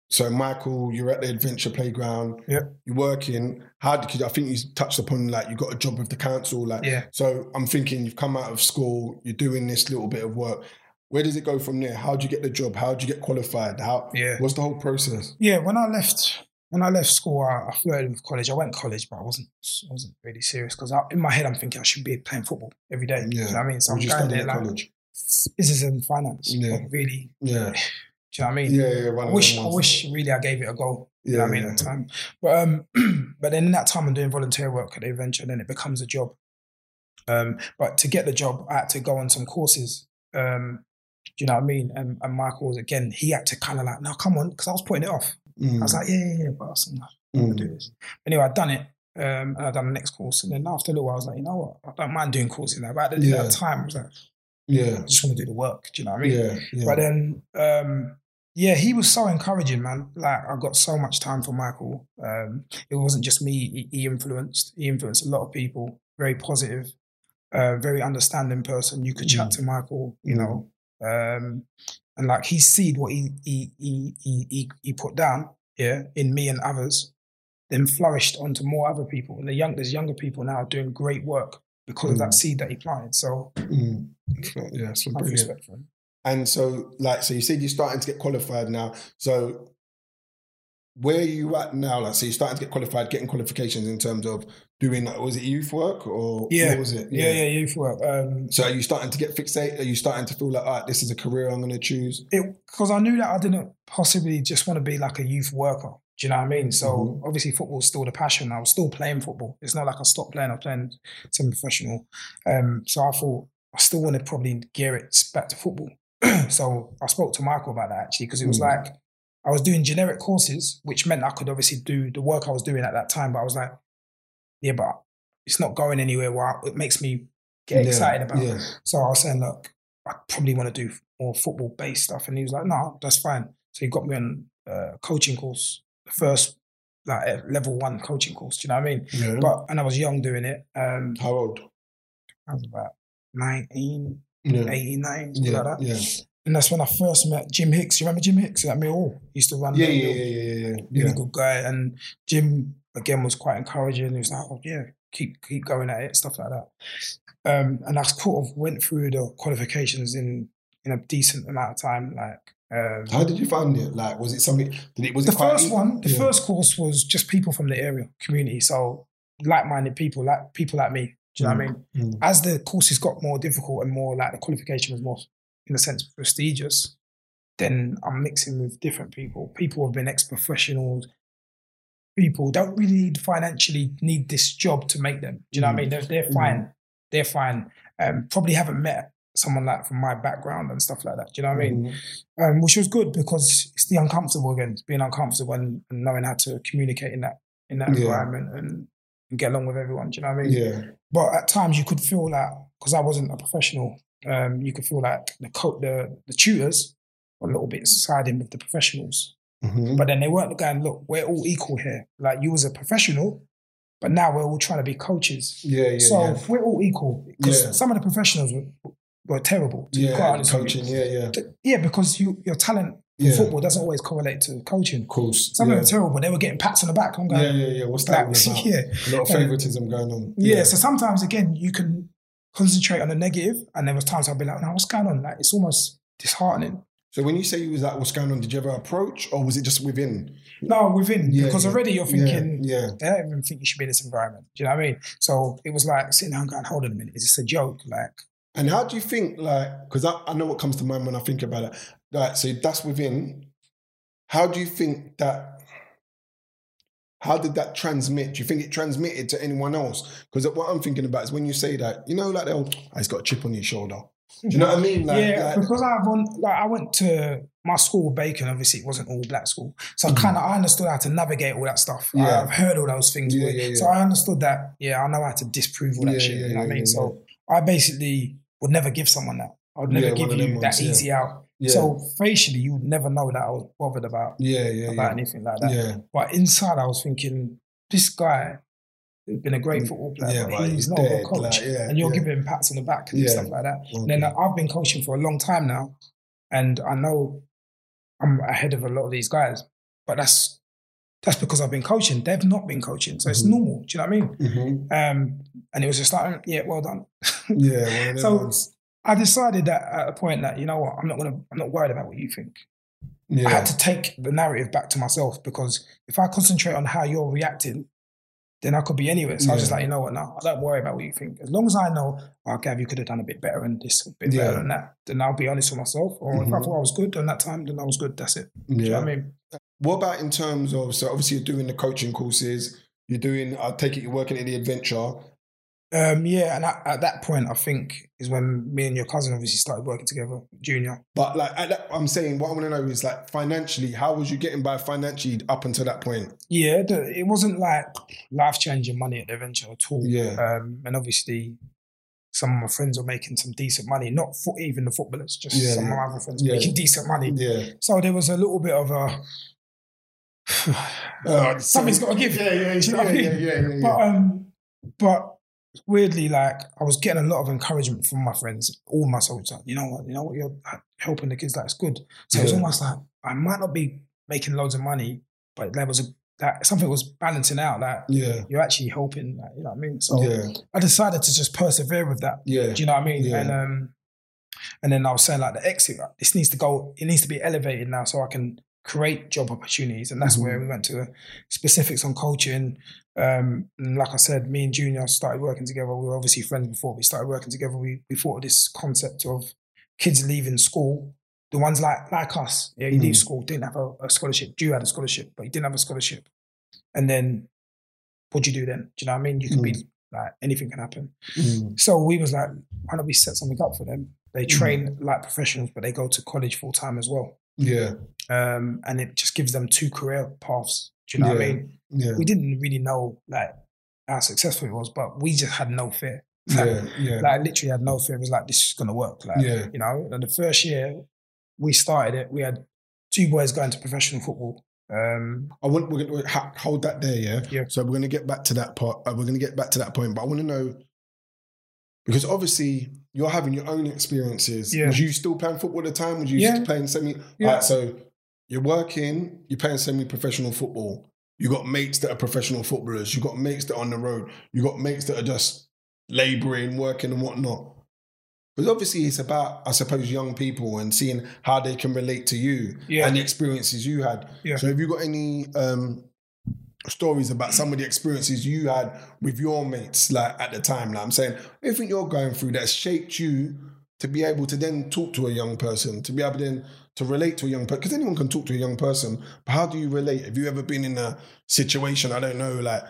so Michael, you're at the adventure playground. Yep. You're working. How did I think you touched upon like you got a job with the council, like Yeah. So I'm thinking you've come out of school, you're doing this little bit of work. Where does it go from there? How do you get the job? How do you get qualified? How Yeah. what's the whole process? Yeah, when I left when I left school, I, I flirted with college. I went to college, but I wasn't I wasn't really serious because in my head I'm thinking I should be playing football every day. You know what I mean? So Would I'm going there like college? business and finance. Yeah. Really. Yeah. Do you know what I mean? Yeah, yeah. I wish I wish really I gave it a go. Yeah, You know what I mean yeah. at the time. But um but then in that time I'm doing volunteer work at the adventure, and then it becomes a job. Um but to get the job I had to go on some courses. Um do you know what I mean? And, and Michael was again, he had to kind of like, no, come on, because I was putting it off. Mm, I was like, yeah, yeah, yeah, but I was like, no, I'm mm, gonna do this. Anyway, I'd done it, um, and I'd done the next course. And then after a little while, I was like, you know what? I don't mind doing courses now. But at the- Yeah. that time, I was like, yeah, I just want to do the work. Do you know what I mean? yeah, yeah. But then, um, yeah, he was so encouraging, man. Like I got so much time for Michael. Um, it wasn't just me. He, he influenced. He influenced a lot of people. Very positive, uh, very understanding person. You could chat Mm. to Michael. You Mm. know, um, and like he seed what he he he he he, he put down, yeah, in me and others, then flourished onto more other people. And the young there's younger people now doing great work because of Mm. that seed that he planted. So Mm. Yeah, so brilliant. respect for him. And so, like, so you said you're starting to get qualified now. So, where are you at now? Like, so you're starting to get qualified, getting qualifications in terms of doing, like, was it youth work or Yeah. what was it? Yeah, yeah, youth work. Um, So, are you starting to get fixated? Are you starting to feel like, all right, this is a career I'm going to choose? because I knew that I didn't possibly just want to be like a youth worker. Do you know what I mean? So Mhm. obviously football's still the passion. I was still playing football. It's not like I stopped playing. I was playing semi-professional. Um, so I thought I still want to probably gear it back to football. so I spoke to Michael about that actually because it was Mm. like I was doing generic courses, which meant I could obviously do the work I was doing at that time. But I was like, yeah, but it's not going anywhere. Where it makes me get Yeah, excited about. Yeah. So I was saying, look, I probably want to do more football based stuff. And he was like, no, that's fine. So he got me on a coaching course, the first like a level one coaching course. Do you know what I mean? yeah. But and I was young doing it. Um, How old? I was about 19, Yeah. 89, something Yeah. like that. Yeah. And that's when I first met Jim Hicks. You remember Jim Hicks at Millwall? He used to run. Yeah. Yeah. Yeah. Yeah. Yeah. Really good guy. And Jim again was quite encouraging. He was like, "Oh yeah, keep keep going at it," stuff like that. Um, and I sort of went through the qualifications in in a decent amount of time. Like um, How did you find it? Like, was it something? Did it? Was the it quite first easy? one, the Yeah. first course was just people from the area, community. So like-minded people, like people like me. Do you know what I mean? Mm. As the courses got more difficult and more like the qualification was more, in a sense, prestigious, then I'm mixing with different people. People who have been ex-professionals. People don't really need financially need this job to make them. Do you know what I mean? They're, they're Mm. fine. They're fine. Um, probably haven't met someone like from my background and stuff like that. Do you know what I mean? Mhm. um, which was good because it's the uncomfortable again. Being uncomfortable and, and knowing how to communicate in that in that Yeah. environment and, and get along with everyone. Do you know what I mean? Yeah. But at times you could feel like because I wasn't a professional, um, you could feel like the co- the the tutors were a little bit siding with the professionals. Mhm. But then they weren't going, look, we're all equal here. Like you was a professional, but now we're all trying to be coaches. Yeah. Yeah. so yeah. we're all equal because Yeah. some of the professionals were, were terrible. To Yeah. Coaching. Yeah. Yeah. Yeah, because you your talent in Yeah. football doesn't always correlate to coaching. Of course. Some yeah. of them are terrible. They were getting pats on the back. I'm going, Yeah. Yeah. Yeah. What's that about? yeah, A lot of favoritism going on. yeah. So sometimes again, you can concentrate on the negative, and there was times I'd be like, "No, what's going on?" Like it's almost disheartening. So when you say you was like, what's going on? Did you ever approach, or was it just within? No, within Yeah, because yeah. already you're thinking. Yeah. yeah, They don't even think you should be in this environment. Do you know what I mean? So it was like sitting down going, hold on a minute, is this a joke? Like, And how do you think, like, because I, I know what comes to mind when I think about it. Like, so that's within. How do you think that? How did that transmit? Do you think it transmitted to anyone else? Because what I'm thinking about is when you say that, you know, like, oh, ah, he's got a chip on your shoulder. Do you know what I mean? Like, yeah, like- because I've on, like I went to my school, Bacon. Obviously, it wasn't all black school, so Mhm. I kind of I understood how to navigate all that stuff. Yeah. I've heard all those things, Yeah, yeah, so. I understood that. Yeah, I know how to disprove all that shit. you know what I mean? so I basically would never give someone that. I would never give one of them you that ones, yeah. easy out. So facially, you would never know that I was bothered about yeah, yeah, about anything like that. Yeah, But inside, I was thinking, this guy has been a great football player, Mm, yeah, but he's not dead, a coach. like, yeah, and you're yeah. giving him pats on the back and stuff like that. And then Okay. I've been coaching for a long time now, and I know I'm ahead of a lot of these guys. But that's that's because I've been coaching. They've not been coaching, so it's Mhm. normal. Do you know what I mean? Mhm. Um, and it was just like, yeah, well done. yeah. Them So- ones. I decided that at a point that you know what, I'm not gonna, I'm not worried about what you think. Yeah. I had to take the narrative back to myself because if I concentrate on how you're reacting, then I could be anywhere. So I was just Yeah. like, you know what, now I don't worry about what you think. As long as I know, oh, Gav, you could have done a bit better and this, a bit Yeah. better than that, then I'll be honest with myself. Or if I Mhm. thought I was good on that time, then I was good. That's it. Do you know yeah. what I mean? What about in terms of so obviously you're doing the coaching courses, you're doing I take it you're working in the adventure. Um, yeah, and at, at that point, I think is when me and your cousin obviously started working together, Junior. But like at that, I'm saying what I want to know is like financially, how was you getting by financially up until that point? Yeah, it wasn't like life changing money at the venture at all. Yeah. Um, and obviously, some of my friends were making some decent money. Not for even the footballers, just Yeah, some yeah. of my other friends Yeah. making decent money. Yeah. So there was a little bit of a Uh, something's got to give. Yeah, yeah, Do you yeah, what I mean? yeah, yeah, yeah, yeah. But um, but weirdly, like I was getting a lot of encouragement from my friends, all my. Like, you know what, you know what, you're helping the kids. That's good. So it was almost like I might not be making loads of money, but there was a that something was balancing out. Like yeah, you're actually helping. Like, you know what I mean? So yeah, I decided to just persevere with that. yeah, Do you know what I mean? Yeah. And um, and then I was saying like the exit. This needs to go. It needs to be elevated now, so I can create job opportunities. And that's Mhm. where we went to specifics on coaching. Um, and like I said, me and Junior started working together. We were obviously friends before we started working together. We we thought of this concept of kids leaving school. The ones like like us, yeah, you leave Mhm. school, didn't have a, a scholarship. Drew had a scholarship, but he didn't have a scholarship. And then, what do you do then? Do you know what I mean? You can be like anything can happen. Mm. So we was like, why don't we set something up for them? They Mm-hmm. train like professionals, but they go to college full time as well. Yeah, Um, and it just gives them two career paths. Do you know what I mean? yeah, We didn't really know like how successful it was, but we just had no fear. Like, yeah, yeah, like I literally had no fear. It was like this is gonna work. Like Yeah. you know, and the first year we started it, we had two boys going to professional football. Um, I want we're gonna hold that there, yeah. Yeah. So we're gonna get back to that part. Uh, we're gonna get back to that point, but I want to know because obviously you're having your own experiences. Yeah. Was you still playing football at the time? Was you Yeah. still playing semi? Yeah. Alright, so you're working. You're playing semi-professional football. You got mates that are professional footballers. You got mates that are on the road. You got mates that are just labouring, working, and whatnot. Because obviously it's about, I suppose, young people and seeing how they can relate to you Yeah. and the experiences you had. Yeah. So have you got any um, stories about some of the experiences you had with your mates like at the time? Like I'm saying, everything you're going through that shaped you to be able to then talk to a young person, to be able then to relate to a young person, because anyone can talk to a young person, but how do you relate? Have you ever been in a situation, I don't know, like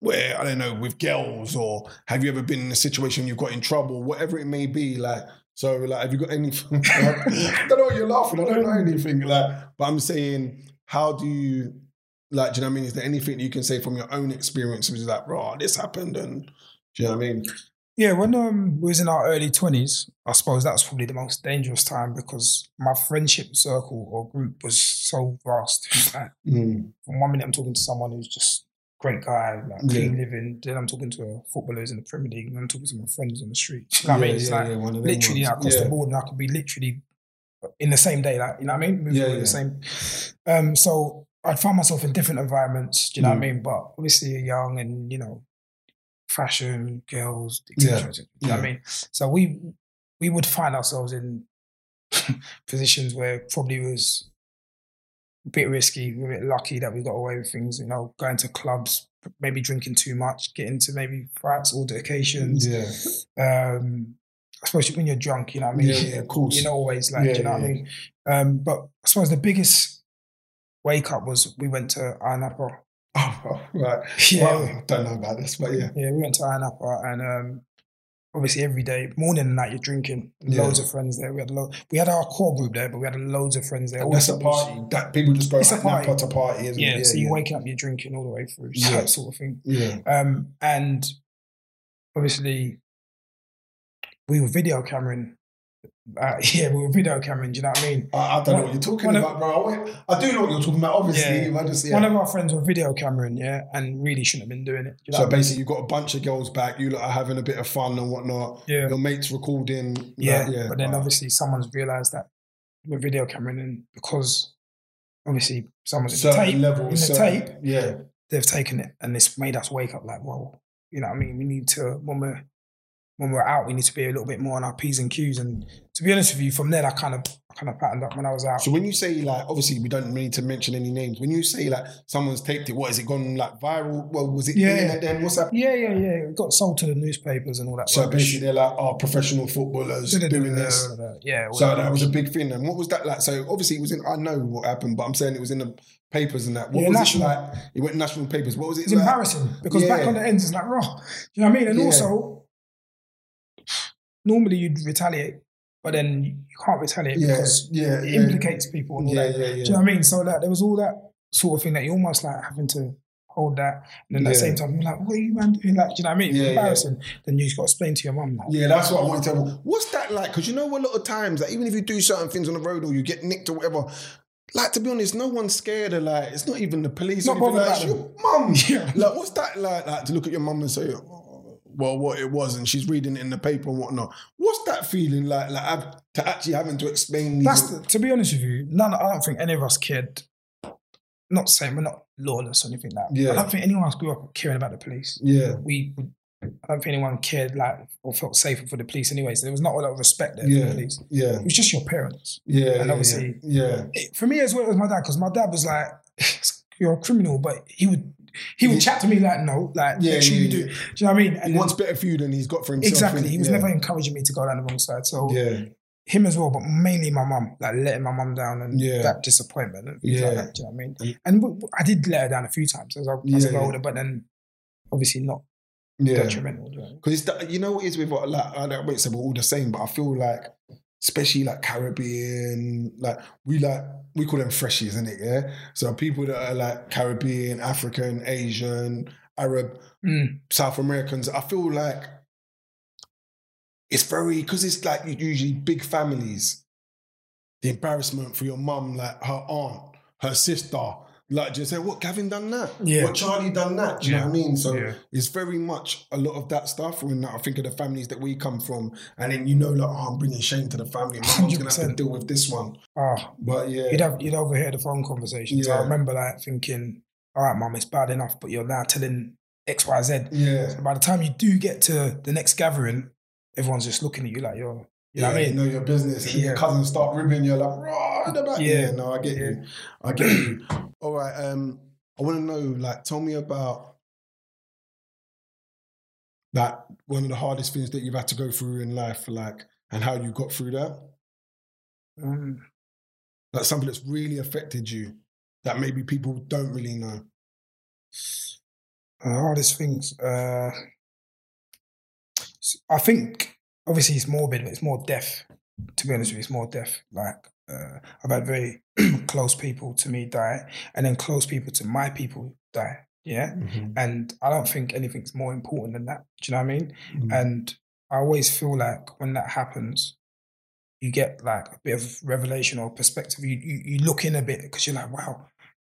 where, I don't know, with girls, or have you ever been in a situation you've got in trouble, whatever it may be, like, so like, have you got anything? I don't know what you're laughing, I don't know anything, like, but I'm saying, how do you, like, do you know what I mean? Is there anything you can say from your own experience, which is like, bro, this happened, and do you know what I mean? Yeah, when um, we was in our early twenties, I suppose that was probably the most dangerous time because my friendship circle or group was so vast. Like, Mm. from one minute, I'm talking to someone who's just great guy, like clean living. Then I'm talking to a footballer who's in the Premier League, and I'm talking to my friends on the street. You know what I mean? It's like one literally ones. across yeah. the board, and I could be literally in the same day, like you know what I mean? Moving Yeah, yeah. the same. Um, so I'd find myself in different environments. Do you know Mm. what I mean? But obviously, you're young, and you know, fashion, girls, Yeah, etc. Do you know what I mean? So we we would find ourselves in positions where probably was a bit risky. We were a bit lucky that we got away with things. You know, going to clubs, maybe drinking too much, getting to maybe fights, altercations. Yeah. Um, especially when you're drunk, you know what I mean? Yeah, yeah, of course. You're not always like, Yeah, you know what yeah, I mean? Um, but I suppose the biggest wake up was we went to Ayia Napa. Oh, right. Yeah. Well, I don't know about this, but yeah. Yeah, we went to Ayia Napa and um, obviously every day, morning and night, you're drinking. Yeah. Loads of friends there. We had lo- we had our core group there, but we had loads of friends there. And that's a party. That people just go It's a party. to party, isn't Yeah, it? so you're waking up, you're drinking all the way through, Yeah. that sort of thing. Yeah. Um, and obviously, we were video cameraing uh, yeah, we were video cameraing. Do you know what I mean? I, I don't know what you're talking one of- about, bro. I, I do know what you're talking about. Obviously, Yeah. Just yeah. One of our friends were video cameraing, yeah, and really shouldn't have been doing it. Do you know so what I mean? basically, you've got a bunch of girls back. You are having a bit of fun and whatnot. yeah, Your mates recording. yeah, like, yeah. But then obviously someone's realised that we're video cameraing, and because obviously someone's in the tape, level, in the certain- tape, Yeah, they've taken it, and this made us wake up like, well, you know what I mean? We need to when we're when we're out, we need to be a little bit more on our p's and q's. And to be honest with you, from then I kind of I kind of patterned up when I was out. So when you say like, obviously we don't need to mention any names. When you say like someone's taped it, what has it gone like viral? Well, was it Yeah. then? What's that? Yeah, yeah, yeah. It got sold to the newspapers and all that. So rubbish. basically, they're like, oh, professional footballers doing this. Yeah. So that was a big thing. And what was that like? So obviously it was in. I know what happened, but I'm saying it was in the papers and that. What Yeah, was national. it like? It went national papers. What was it It's like? embarrassing because back on the ends it's like raw. Do you know what I mean? And Yeah. also, normally you'd retaliate, but then you can't retaliate Yeah, because yeah, it yeah. implicates people and all Yeah, that. yeah, Do you know what I mean? So like there was all that sort of thing that you almost like having to hold that, and then at the Yeah. same time you're like, what are you man doing? Like, do you know what I mean? Yeah, yeah. embarrassing. Then you just got to explain to your mum. Like, Yeah, that's what I wanted to tell. What's that like? Because you know, a lot of times, like even if you do certain things on the road or you get nicked or whatever, like to be honest, no one's scared of like. It's not even the police. Not or anything, like, your mum. Yeah. Like, what's that like? Like to look at your mum and say, oh, well, what it was, and she's reading it in the paper and whatnot. What's that feeling like? Like to actually having to explain. That's the, to be honest with you, none. I don't think any of us cared. Not saying we're not lawless or anything like that. Yeah. I don't think anyone else grew up caring about the police. yeah, We, I don't think anyone cared like or felt safer for the police anyway. So there was not a lot of respect there for the police. yeah, It was just your parents. yeah, And obviously- yeah. It- for me as well as my dad, because my dad was like, "You're a criminal," but he would he would chat to me like, "No, like Yeah, make sure yeah, you do." yeah. Do you know what I mean? He And then- wants better for you than he's got for himself. exactly. He was yeah. never encouraging me to go down the wrong side. So Yeah, him as well, but mainly my mum, like letting my mum down and Yeah. that disappointment and things like Yeah. that. Do you know what I mean? And- And w- w- I did let her down a few times as I, as I got older, but then obviously not yeah. detrimental. do you know? Because you know what it is with like I don't wait say we're all the same, but I feel like especially like Caribbean, like we like we call them freshies, isn't it? Yeah. So people that are like Caribbean, African, Asian, Arab, Mm. South Americans, I feel like it's very because it's like usually big families. The embarrassment for your mum, like her aunt, her sister, like just say, "What Gavin done that? Yeah. What Charlie done that?" Do you know what I mean? So Yeah. it's very much a lot of that stuff. When I think of the families that we come from, and then you know, like, oh, I'm bringing shame to the family. My mum's gonna have to deal with this one. Ah, But yeah, you'd have you'd overhear the phone conversations. Yeah. I remember like thinking, "All right, mum, it's bad enough, but you're now telling X, Y, Z. Yeah. So by the time you do get to the next gathering, everyone's just looking at you like you're, you know what I You mean? know your business, and then your Yeah. cousins start ribbing you like, right about yeah. Yeah. No, I get you. I get you. All right. Um, I want to know, like, tell me about that one of the hardest things that you've had to go through in life, like, and how you got through that. Um, Like something that's really affected you that maybe people don't really know. the hardest things. Uh, I think obviously it's morbid, but it's more death. To be honest with you, it's more death. Like uh, I've had very close people to me die, and then close people to my people die. Yeah, and I don't think anything's more important than that. Do you know what I mean? Mm. And I always feel like when that happens, you get like a bit of revelation or perspective. You you, you look in a bit because you're like, wow,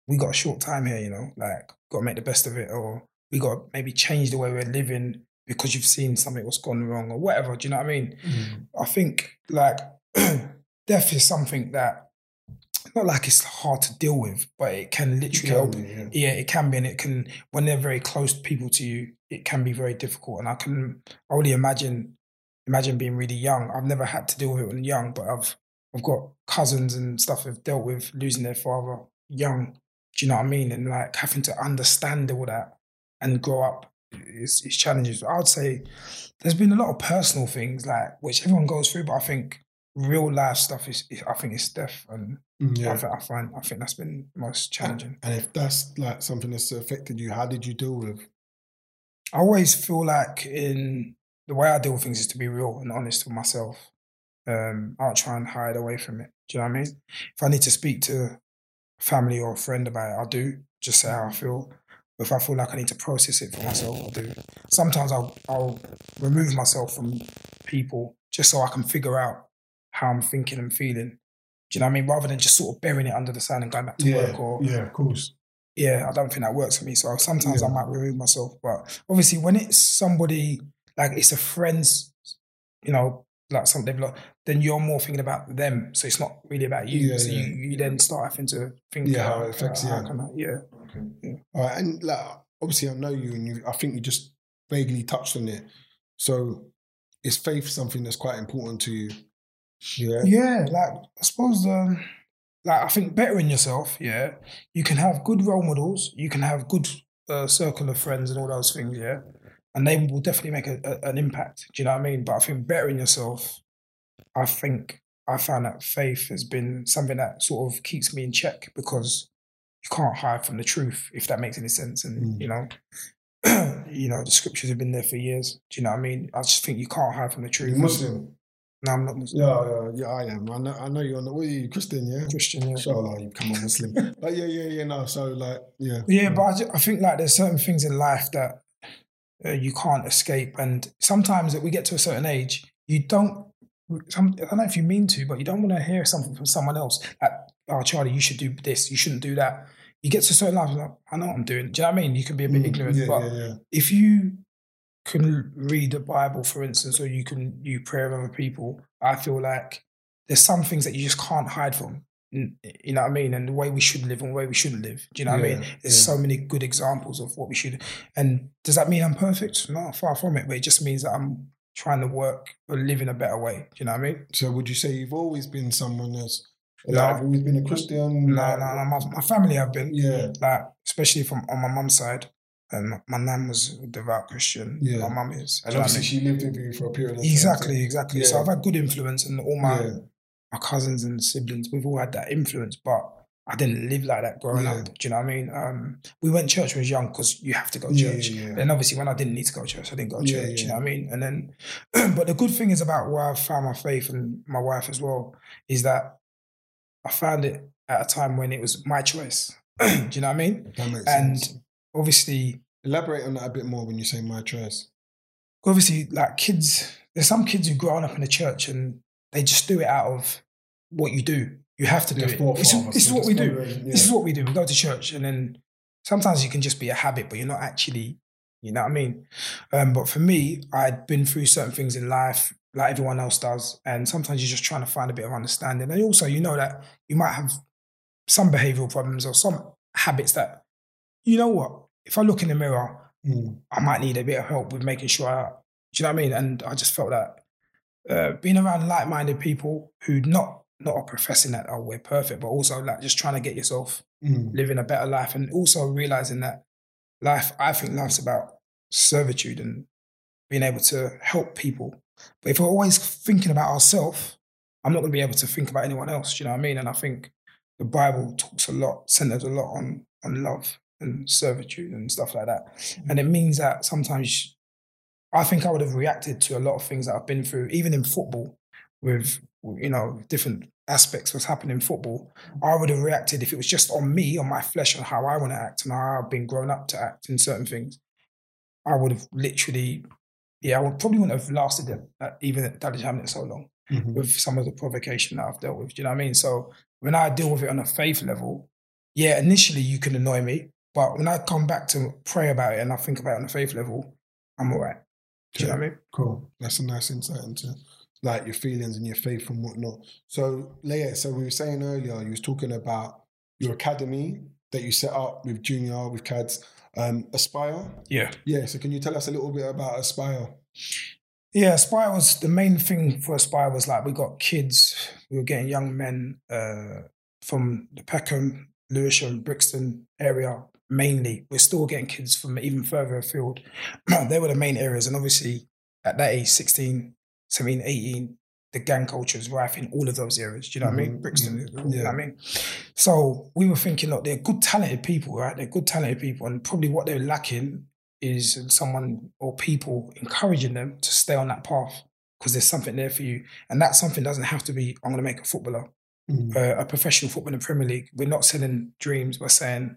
we got a short time here, you know, like got to make the best of it, or we got to maybe change the way we're living because you've seen something what's gone wrong or whatever. Do you know what I mean? Mm. I think like death is something that not like it's hard to deal with, but it can literally Can open be, yeah. yeah, it can be, and it can when they're very close people to you, it can be very difficult. And I can only imagine imagine being really young. I've never had to deal with it when young, but I've I've got cousins and stuff who've dealt with losing their father young. Do you know what I mean? And like having to understand all that and grow up is, is challenges. I would say there's been a lot of personal things like which everyone goes through, but I think real life stuff is, is I think it's death and Mm, I, think, I find I think that's been most challenging. And if that's like something that's affected you, how did you deal with? I always feel like in the way I deal with things is to be real and honest with myself. Um, I don't try and hide away from it. Do you know what I mean? If I need to speak to family or a friend about it, I'll do. Just say how I feel. If I feel like I need to process it for myself, I'll do. Sometimes I'll I'll remove myself from people just so I can figure out how I'm thinking and feeling. Do you know what I mean? Rather than just sort of burying it under the sand and going back to Yeah, work or yeah, of course. yeah, I don't think that works for me. So sometimes Yeah. I might remove myself. But obviously, when it's somebody like it's a friend's, you know, like something, like, then you're more thinking about them. So it's not really about you. Yeah, so yeah. You, you then start having to think, Yeah, how uh, it affects uh, you. how I- yeah. All right, and like obviously I know you, and you, I think you just vaguely touched on it. So, is faith something that's quite important to you? Yeah, Yeah, like I suppose, um, like I think bettering yourself. Yeah, you can have good role models. You can have good uh, circle of friends and all those things. Yeah, and they will definitely make a, a- an impact. Do you know what I mean? But I think bettering yourself. I think I found that faith has been something that sort of keeps me in check because you can't hide from the truth if that makes any sense. And Mm. you know. you know the scriptures have been there for years. Do you know what I mean? I just think you can't hide from the truth. you Muslim. No, I'm not Muslim. Yeah, yeah, yeah, I am. I know, I know you're not. What are you Christian? Yeah, Christian. Yeah. Inshallah, you become a Muslim. but yeah, yeah, yeah. No, so like, yeah, Yeah, but I, ju- I think like there's certain things in life that uh, you can't escape, and sometimes that we get to a certain age, you don't. Some, I don't know if you mean to, but you don't want to hear something from someone else. Like, oh, Charlie, you should do this. You shouldn't do that. You get to a certain level, like, I know what I'm doing. Do you know what I mean? You can be a bit Mm, ignorant, yeah, but yeah, yeah. if you can read the Bible, for instance, or you can you pray with other people, I feel like there's some things that you just can't hide from. You know what I mean? And the way we should live and the way we shouldn't live. Do you know what I mean? There's so many good examples of what we should. And does that mean I'm perfect? No, far from it. But it just means that I'm trying to work or live in a better way. Do you know what I mean? So, would you say you've always been someone that's like, always been a Christian? No, like- no, no. My, my family have been Yeah, like, especially from on my mum's side. And my, my nan was a devout Christian. Yeah. My mum is. and Do you know what I obviously mean? she lived with you for a period of time. Exactly, exactly. So I've had good influence, and all my Yeah. my cousins and siblings, we've all had that influence. But I didn't live like that growing Yeah. up. Do you know what I mean? Um, we went to church when we was young because you have to go to Yeah, church. yeah. And obviously, when I didn't need to go to church, I didn't go to church. You know what I mean? And then, but the good thing is about where I found my faith and my wife as well is that I found it at a time when it was my choice. Do you know what I mean? That makes And sense. obviously, Elaborate on that a bit more when you say my choice. obviously, like kids, there's some kids who grown up in the church and they just do it out of what you do. You have to do it. This, is what we do. following- This is what we do. We go to church and then sometimes you can just be a habit, but you're not actually, you know what I mean? Um, but for me, I'd been through certain things in life like everyone else does. And sometimes you're just trying to find a bit of understanding. And also, you know that you might have some behavioral problems or some habits that, you know what, if I look in the mirror, Mm. I might need a bit of help with making sure I, do you know what I mean? And I just felt that uh, being around like-minded people who not not are professing that oh we're perfect, but also like just trying to get yourself Mm. living a better life, and also realizing that life. I think life's about servitude and being able to help people. But if we're always thinking about ourselves, I'm not going to be able to think about anyone else. Do you know what I mean? And I think the Bible talks a lot, centers a lot on on love and servitude and stuff like that. And it means that sometimes I think I would have reacted to a lot of things that I've been through, even in football, with you know different aspects what's happening in football. I would have reacted if it was just on me, on my flesh, on how I want to act and how I've been grown up to act in certain things. I would have literally, yeah, I would probably wouldn't have lasted it, uh, even at Daddy's having it so long Mhm. with some of the provocation that I've dealt with. Do you know what I mean? So when I deal with it on a faith level, yeah, initially you can annoy me, but when I come back to pray about it and I think about it on a faith level, I'm all right. Do you know what I mean? Cool. That's a nice insight into like your feelings and your faith and whatnot. So, Leia, so we were saying earlier, you was talking about your academy that you set up with Junior, with CADS, um, Aspire. Yeah. Yeah. So, can you tell us a little bit about Aspire? Yeah, Aspire was the main thing for Aspire was like we got kids, we were getting young men uh, from the Peckham, Lewisham, Brixton area mainly. We're still getting kids from even further afield. they were the main areas. And obviously at that age, 16, 17, 18, the gang culture is rife in all of those areas. Do you know what I mean? Mhm, Brixton, mhm, you know what I mean? So we were thinking, look, they're good, talented people, right? They're good, talented people. And probably what they're lacking is someone or people encouraging them to stay on that path because there's something there for you. And that something doesn't have to be, I'm going to make a footballer, Mm. uh, a professional footballer in the Premier League. We're not selling dreams. We're saying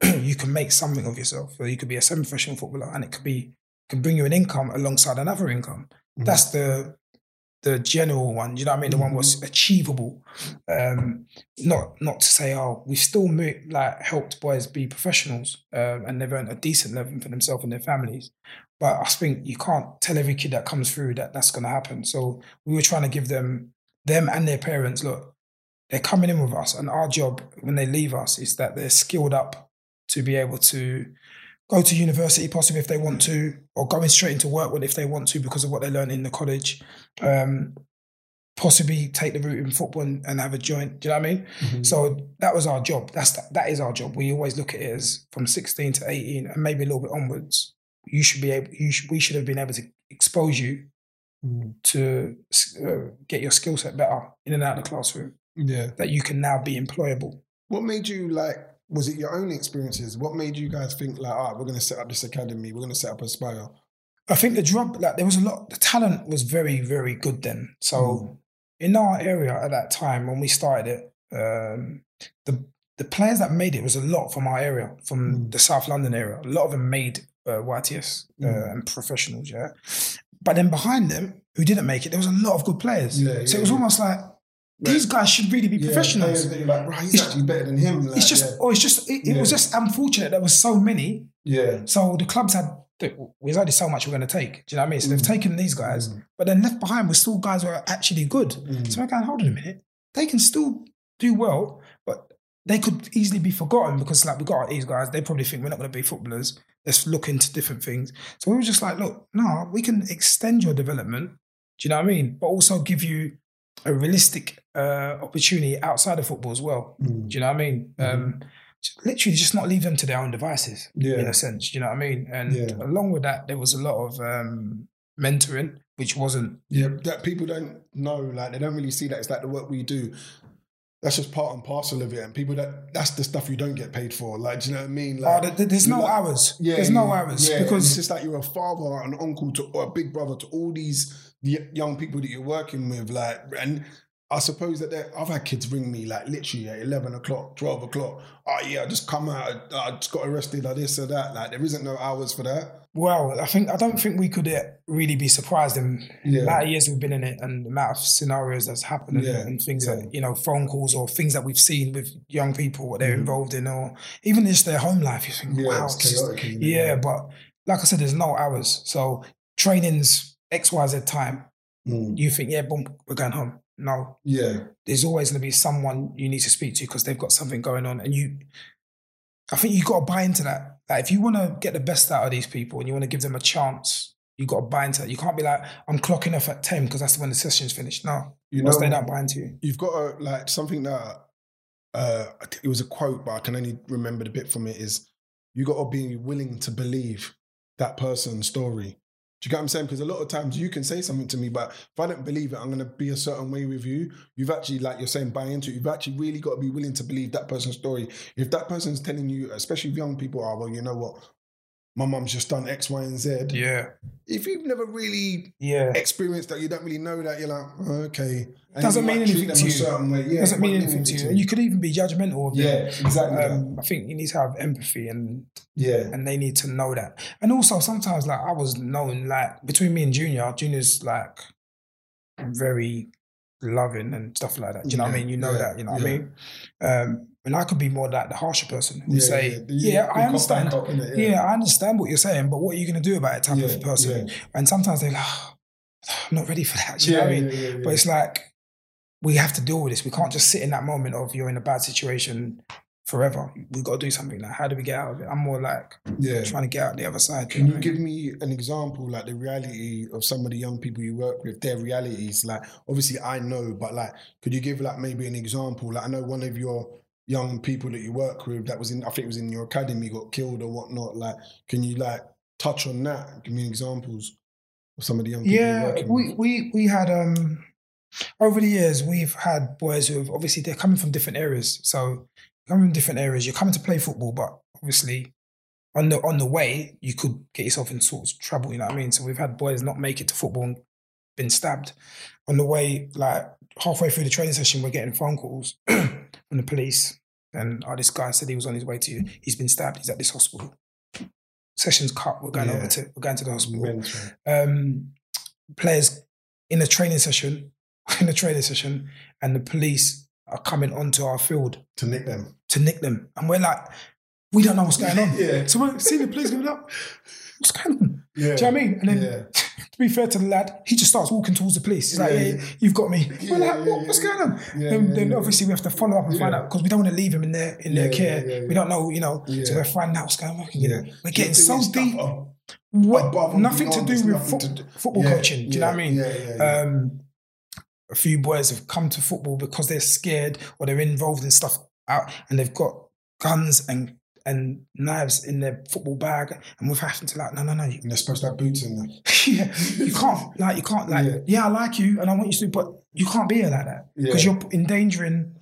you can make something of yourself. Or you could be a semi-professional footballer and it could be, can bring you an income alongside another income. Mhm. That's the, the general one. You know what I mean? The one was achievable. Um, not not to say, oh, we've still mo- like helped boys be professionals um, and they've earned a decent living for themselves and their families. But I think you can't tell every kid that comes through that that's going to happen. So we were trying to give them them and their parents look. They're coming in with us, and our job when they leave us is that they're skilled up to be able to go to university possibly if they want to, or going straight into work when if they want to because of what they learned in the college. Um, possibly take the route in football and, and, have a joint. Do you know what I mean? Mm-hmm. So that was our job. That's the, that is our job. We always look at it as from 16 to 18 and maybe a little bit onwards. You should be able. You should, we should have been able to expose you mm. to uh, get your skill set better in and out of the classroom. Yeah, that you can now be employable. What made you like was it your own experiences? What made you guys think like, all right, we're going to set up this academy, we're going to set up a Aspire? I think the drop, like there was a lot, the talent was very, very good then. So mm. in our area at that time when we started it, um, the the players that made it was a lot from our area, from mm. the South London area. A lot of them made uh, YTS uh, mm. and professionals, yeah. But then behind them, who didn't make it, there was a lot of good players. Yeah, so yeah, it was yeah. almost like these guys should really be yeah, professionals. Like, bro, he's it's, actually better than him. Like, it's just, yeah. oh, it's just, it, it was just unfortunate there was so many. Yeah. So the clubs had, there's only so much we're going to take. Do you know what I mean? So mm. they've taken these guys, mm. but then left behind were still guys who are actually good. Mm. So we're going, hold on a minute. They can still do well, but they could easily be forgotten because like we got these guys, they probably think we're not going to be footballers. Let's look into different things. So we were just like, look, no, we can extend your development. Do you know what I mean? But also give you a realistic uh, opportunity outside of football as well. Mm. Do you know what I mean? Mm. Um, literally, just not leave them to their own devices. Yeah. in a sense. Do you know what I mean? And yeah. along with that, there was a lot of um, mentoring, which wasn't. Yeah, that people don't know. Like they don't really see that. It's like the work we do. That's just part and parcel of it, and people that that's the stuff you don't get paid for. Like, do you know what I mean? Like, oh, there's no like, hours. Yeah, there's no hours yeah, because it's just like you're a father, an uncle to, or a big brother to all these the young people that you're working with, like, and I suppose that I've had kids ring me like literally at 11 o'clock, 12 o'clock. Oh, yeah, I just come out, I just got arrested or this or that. Like, there isn't no hours for that. Well, I think, I don't think we could uh, really be surprised in yeah. the amount of years we've been in it and the amount of scenarios that's happened and, yeah. and things yeah. that, you know, phone calls or things that we've seen with young people, what they're mm. involved in, or even just their home life. You think, wow. Just, yeah, but like I said, there's no hours. So training's XYZ time, mm. you think, yeah, boom, we're going home. No. Yeah. There's always going to be someone you need to speak to because they've got something going on. And you, I think you got to buy into that. Like, if you want to get the best out of these people and you want to give them a chance, you got to buy into that. You can't be like, I'm clocking off at 10 because that's when the session's finished. No. You know, they don't buy into you. You've got to, like, something that, uh, it was a quote, but I can only remember the bit from it is, you got to be willing to believe that person's story. Do you get what I'm saying? Because a lot of times you can say something to me, but if I don't believe it, I'm going to be a certain way with you. You've actually, like you're saying, buy into it. You've actually really got to be willing to believe that person's story. If that person's telling you, especially young people, are, well, you know what? My mum's just done X, Y, and Z. Yeah. If you've never really yeah. experienced that, you don't really know that, you're like, oh, okay. And doesn't mean anything to you. Yeah, doesn't mean anything to you. And you could even be judgmental of Yeah, exactly. Um, I think you need to have empathy and yeah, and they need to know that. And also sometimes like I was known like between me and Junior, Junior's like very loving and stuff like that. Do you know what I mean? You know yeah, that, you know what I mean? Um, and I could be more like the harsher person who yeah, say, yeah, yeah I understand. It, yeah. I understand what you're saying, but what are you going to do about it type of person? And sometimes they're like, oh, I'm not ready for that. you know what I mean? But it's like, we have to deal with this. We can't just sit in that moment of you're in a bad situation forever. We've got to do something Like, How do we get out of it? I'm more like yeah. trying to get out the other side. Can you, give me an example, like the reality of some of the young people you work with, their realities? Like, obviously, I know, but like, could you give like maybe an example? Like, I know one of your young people that you work with that was in, I think it was in your academy, got killed or whatnot. Like, can you like touch on that? Give me examples of some of the young people. Yeah, we, with. we we had um over the years we've had boys who have obviously they're coming from different areas. So coming from different areas, you're coming to play football, but obviously on the on the way you could get yourself in sorts of trouble. You know what I mean? So we've had boys not make it to football and been stabbed on the way. Like halfway through the training session, we're getting phone calls from the police and oh, this guy said he was on his way to you. He's been stabbed. He's at this hospital. Sessions cut. We're going yeah. over to we're going to the hospital. Um, players in a training session, in a training session, and the police are coming onto our field To nick them. to nick them, and we're like, we don't know what's going on. Yeah. So we're seeing the police going up. What's going on? Yeah. Do you know what I mean? And then, Yeah. Be fair to the lad, he just starts walking towards the police. He's like, Yeah, yeah, yeah. you've got me. Yeah, We're like, yeah, what, what's going on? Then then obviously we have to follow up and find out because we don't want to leave him in their in their care. We don't know, you know. So we're finding out what's going on. You know, we're getting so deep. What, nothing to do with foot, to do- football coaching. Do you know what I mean? Um, a few boys have come to football because they're scared or they're involved in stuff out, and they've got guns and and knives in their football bag, and we're having to like, no, no, no, you, And they're supposed to have boots in them. yeah, you can't like you can't like Yeah. yeah. I like you and I want you to, but you can't be here like that because Yeah. you're endangering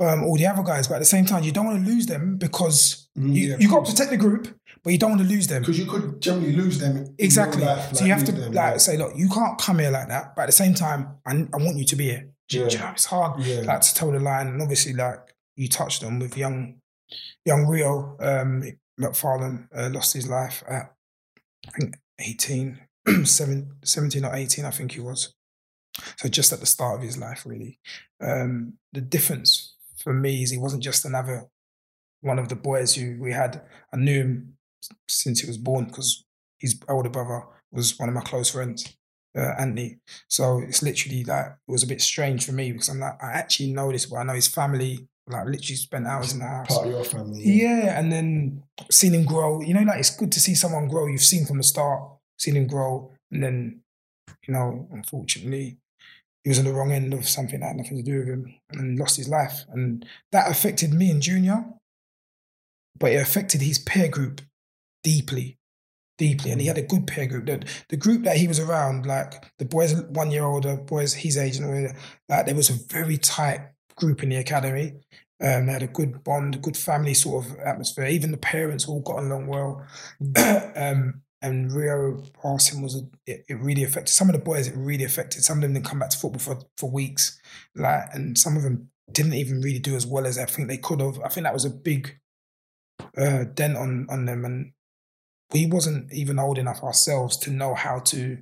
um, all the other guys. But at the same time, you don't want to lose them because Mm, you yeah, you got to protect the group, but you don't want to lose them. Because you could generally lose them. Exactly. life, so you have to them, like say, look, you can't come here like that. But at the same time, I, I want you to be here. Do, you- do you Yeah. know it's hard Yeah. like to tell the line? And obviously, like you touched on with young young Rio um, McFarlane uh, lost his life at I think 18, 17 or 18, I think he was. So just at the start of his life, really. Um, the difference for me is he wasn't just another one of the boys who we had. I knew him since he was born because his older brother was one of my close friends, uh, Anthony. So it's literally like it was a bit strange for me because I'm like I actually know this, but I know his family. Like literally spent hours in the house. Part of your family. Yeah, and then seen him grow. You know, like it's good to see someone grow. You've seen from the start, seen him grow, and then, you know, unfortunately, he was on the wrong end of something that had nothing to do with him and lost his life. And that affected me and Junior, but it affected his peer group deeply, deeply. And he had a good peer group. The, the group that he was around, like the boys one year older, boys his age, and all that, like there was a very tight group in the academy. Um, they had a good bond, a good family sort of atmosphere. Even the parents all got along well. um, and Rio passing was a, it, it really affected some of the boys. It really affected some of them. Didn't come back to football for for weeks, like, and some of them didn't even really do as well as I think they could have. I think that was a big uh, dent on on them, and we wasn't even old enough ourselves to know how to.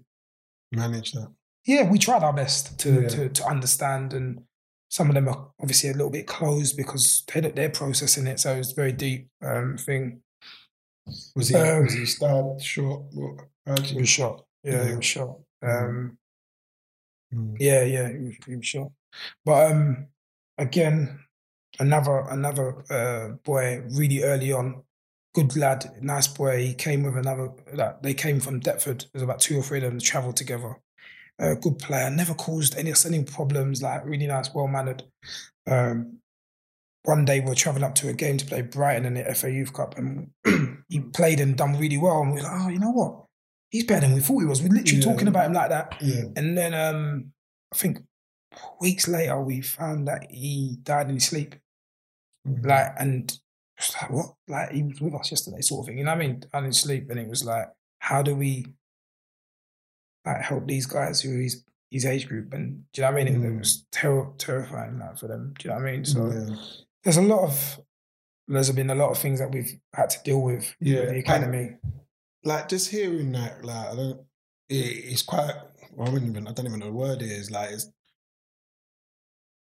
Manage that. Yeah, we tried our best to Yeah. to, to understand, and some of them are obviously a little bit closed because they they're processing it, so it's a very deep um, thing. Was he, Um, was he stabbed, shot? He was shot. Yeah, he Yeah. was shot. Mhm. Um, Mm. Yeah, yeah, he was, he was shot. But um, again, another another uh, boy really early on, good lad, nice boy. He came with another. Like, they came from Deptford. There's about two or three of them travelled together. Uh, good player, never caused any any problems. Like really nice, well mannered. Um, one day we were travelling up to a game to play Brighton in the FA Youth Cup, and he played and done really well. And we were like, oh, you know what? He's better than we thought he was. We're literally Yeah. talking about him like that. Yeah. And then um, I think weeks later we found that he died in his sleep. Mhm. Like, and like, what? Like, he was with us yesterday, sort of thing. You know what I mean? Died in sleep. And it was like, how do we like help these guys who are his, age group? And do you know what I mean? It, Mm. was terror, terrifying like, for them. Do you know what I mean? So yeah. there's a lot of, there's been a lot of things that we've had to deal with Yeah, with the academy. like just hearing that, like I don't, it, it's quite. Well, I wouldn't even. I don't even know the word is. Like it's,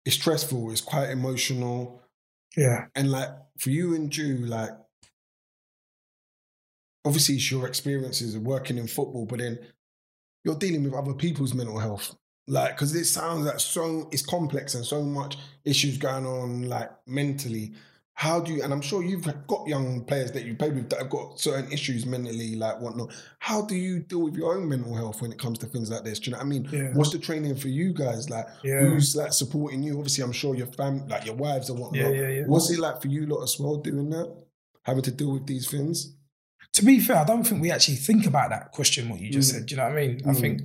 it's stressful. It's quite emotional, Yeah. and like for you and Jew, like obviously it's your experiences of working in football, but then you're dealing with other people's mental health. Like, because it sounds like so it's complex and so much issues going on, like mentally. How do you? And I'm sure you've got young players that you played with that have got certain issues mentally, like whatnot. How do you deal with your own mental health when it comes to things like this? Do you know what I mean? Yeah. What's the training for you guys? Like, Yeah. who's like supporting you? Obviously, I'm sure your fam, like your wives and whatnot. Yeah, yeah, yeah. What's it like for you lot as well doing that? Having to deal with these things? To be fair, I don't think we actually think about that question, what you just Mm. said. Do you know what I mean? I Mm. think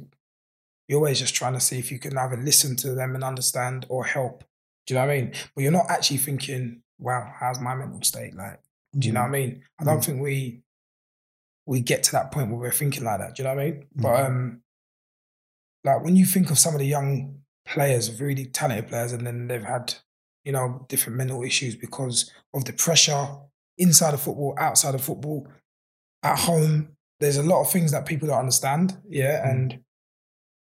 you're always just trying to see if you can either listen to them and understand or help. Do you know what I mean? But you're not actually thinking, wow, how's my mental state? Like, do you know what I mean? I don't Mm. think we we get to that point where we're thinking like that. Do you know what I mean? But Mhm. um like when you think of some of the young players, really talented players, and then they've had, you know, different mental issues because of the pressure inside of football, outside of football, at home. There's a lot of things that people don't understand. Yeah. Mm. And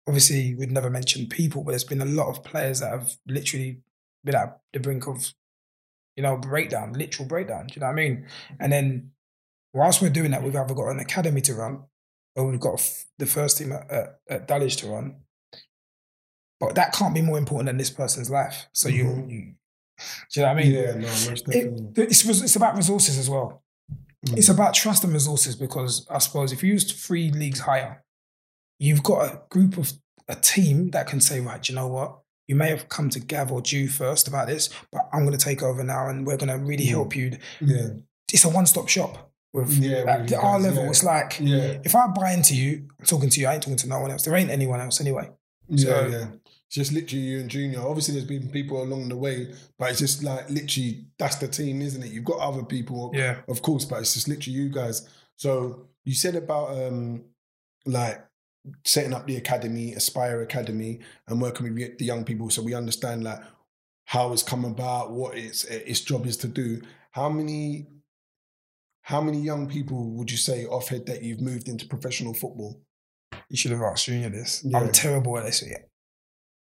obviously we'd never mention people, but there's been a lot of players that have literally been at the brink of, you know, breakdown, literal breakdown. Do you know what I mean? And then whilst we're doing that, we've either got an academy to run or we've got the first team at, at, at Dulwich to run. But that can't be more important than this person's life. So you, Mhm. you, do you know what I mean? yeah, no, most definitely. It, it's, it's about resources as well. Mm. It's about trust and resources because I suppose if you used three leagues higher, you've got a group of a team that can say, right, you know what? You may have come to Gav or Jew first about this, but I'm going to take over now and we're going to really Mm. help you. yeah, It's a one stop shop with Yeah, at our level. yeah. It's like yeah, if I buy into you, I'm talking to you. I ain't talking to no one else. There ain't anyone else anyway. yeah, So- yeah. It's just literally you and Junior. Obviously, there's been people along the way, but it's just like literally that's the team, isn't it? You've got other people, Yeah. of course, but it's just literally you guys. So you said about um like setting up the academy, Aspire Academy, and working with the young people, so we understand like how it's come about, what its its job is to do. How many how many young people would you say off head that you've moved into professional football? You should have asked Junior this. Yeah. I'm terrible at this.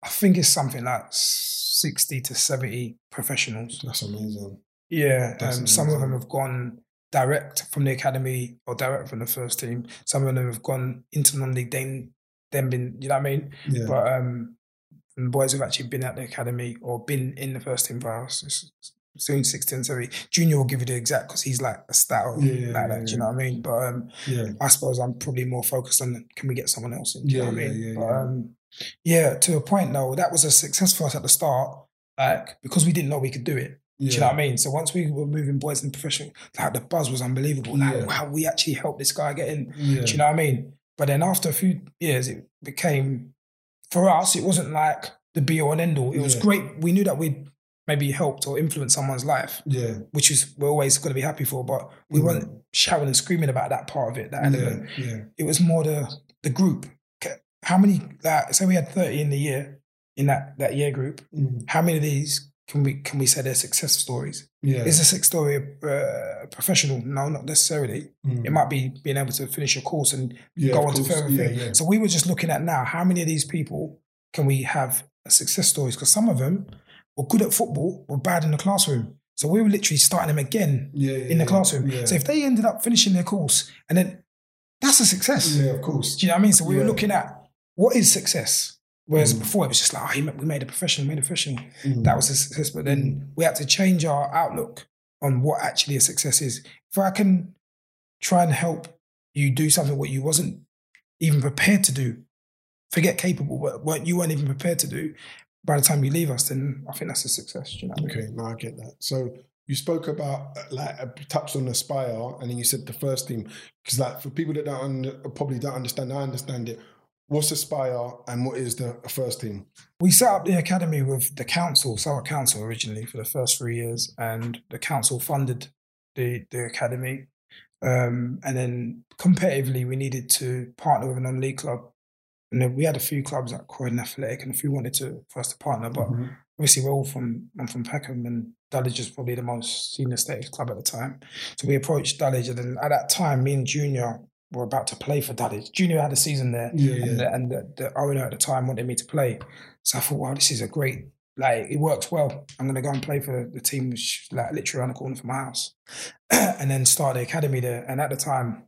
I think it's something like 60 to 70 professionals. That's amazing. Yeah, That's um, some of them have gone direct from the academy or direct from the first team. Some of them have gone into non-league, then then been, you know what I mean? Yeah. But um, and boys have actually been at the academy or been in the first team for us. It's, 60 and 70. Junior will give you the exact because he's like a stat or Yeah, like that. yeah, Do you know what I mean? But um, yeah. I suppose I'm probably more focused on can we get someone else in? Do you Yeah, know what I yeah, mean? yeah, but, yeah. Um, yeah, to a point though, that was a success for us at the start, like because we didn't know we could do it. Do you know what I mean? So once we were moving boys in professional, like the buzz was unbelievable. Like, Yeah. wow, we actually helped this guy get in. Yeah. Do you know what I mean? But then after a few years, it became for us. It wasn't like the be all and end all. It was Yeah. great. We knew that we'd maybe helped or influenced someone's life, yeah. which is we're always going to be happy for. But we Mm. weren't shouting and screaming about that part of it. That element. Yeah. Yeah. It was more the the group. How many? Like, say we had thirty in the year in that that year group. Mm. How many of these can we can we say they're success stories? Yeah. Is a success story uh, professional? No, not necessarily. Mm. It might be being able to finish your course and Yeah, go on to further Yeah, things. yeah. So we were just looking at now how many of these people can we have success stories? Because some of them were good at football, were bad in the classroom. So we were literally starting them again in the classroom. So if they ended up finishing their course and then that's a success. yeah, of course. Do you know what I mean? So we were looking at what is success. Whereas Mm. before it was just like, oh, we made a profession, made a professional. Mm. That was a success. But then we had to change our outlook on what actually a success is. If I can try and help you do something what you wasn't even prepared to do, forget capable, but what you weren't even prepared to do, by the time you leave us, then I think that's a success. You know what I mean? Okay, no, I get that. So you spoke about uh, like uh, touched on Aspire, and then you said the first team because like for people that don't under, probably don't understand, I understand it. What's Aspire and what is the first team? We set up the academy with the council, Southwark Council originally for the first three years, and the council funded the the academy. Um, and then competitively, we needed to partner with a non-league club, and then we had a few clubs like Croydon Athletic, and a few wanted to for us to partner. But Mhm. obviously, we're all from I'm from Peckham, and Dulwich is probably the most senior status club at the time. So we approached Dulwich, and then at that time, me and Junior were about to play for Dulwich. Junior had a season there, Yeah, yeah. and, the, and the, the owner at the time wanted me to play. So I thought, wow, this is a great, like, it works well. I'm going to go and play for the team, which like literally around the corner from my house, and then start the academy there. And at the time,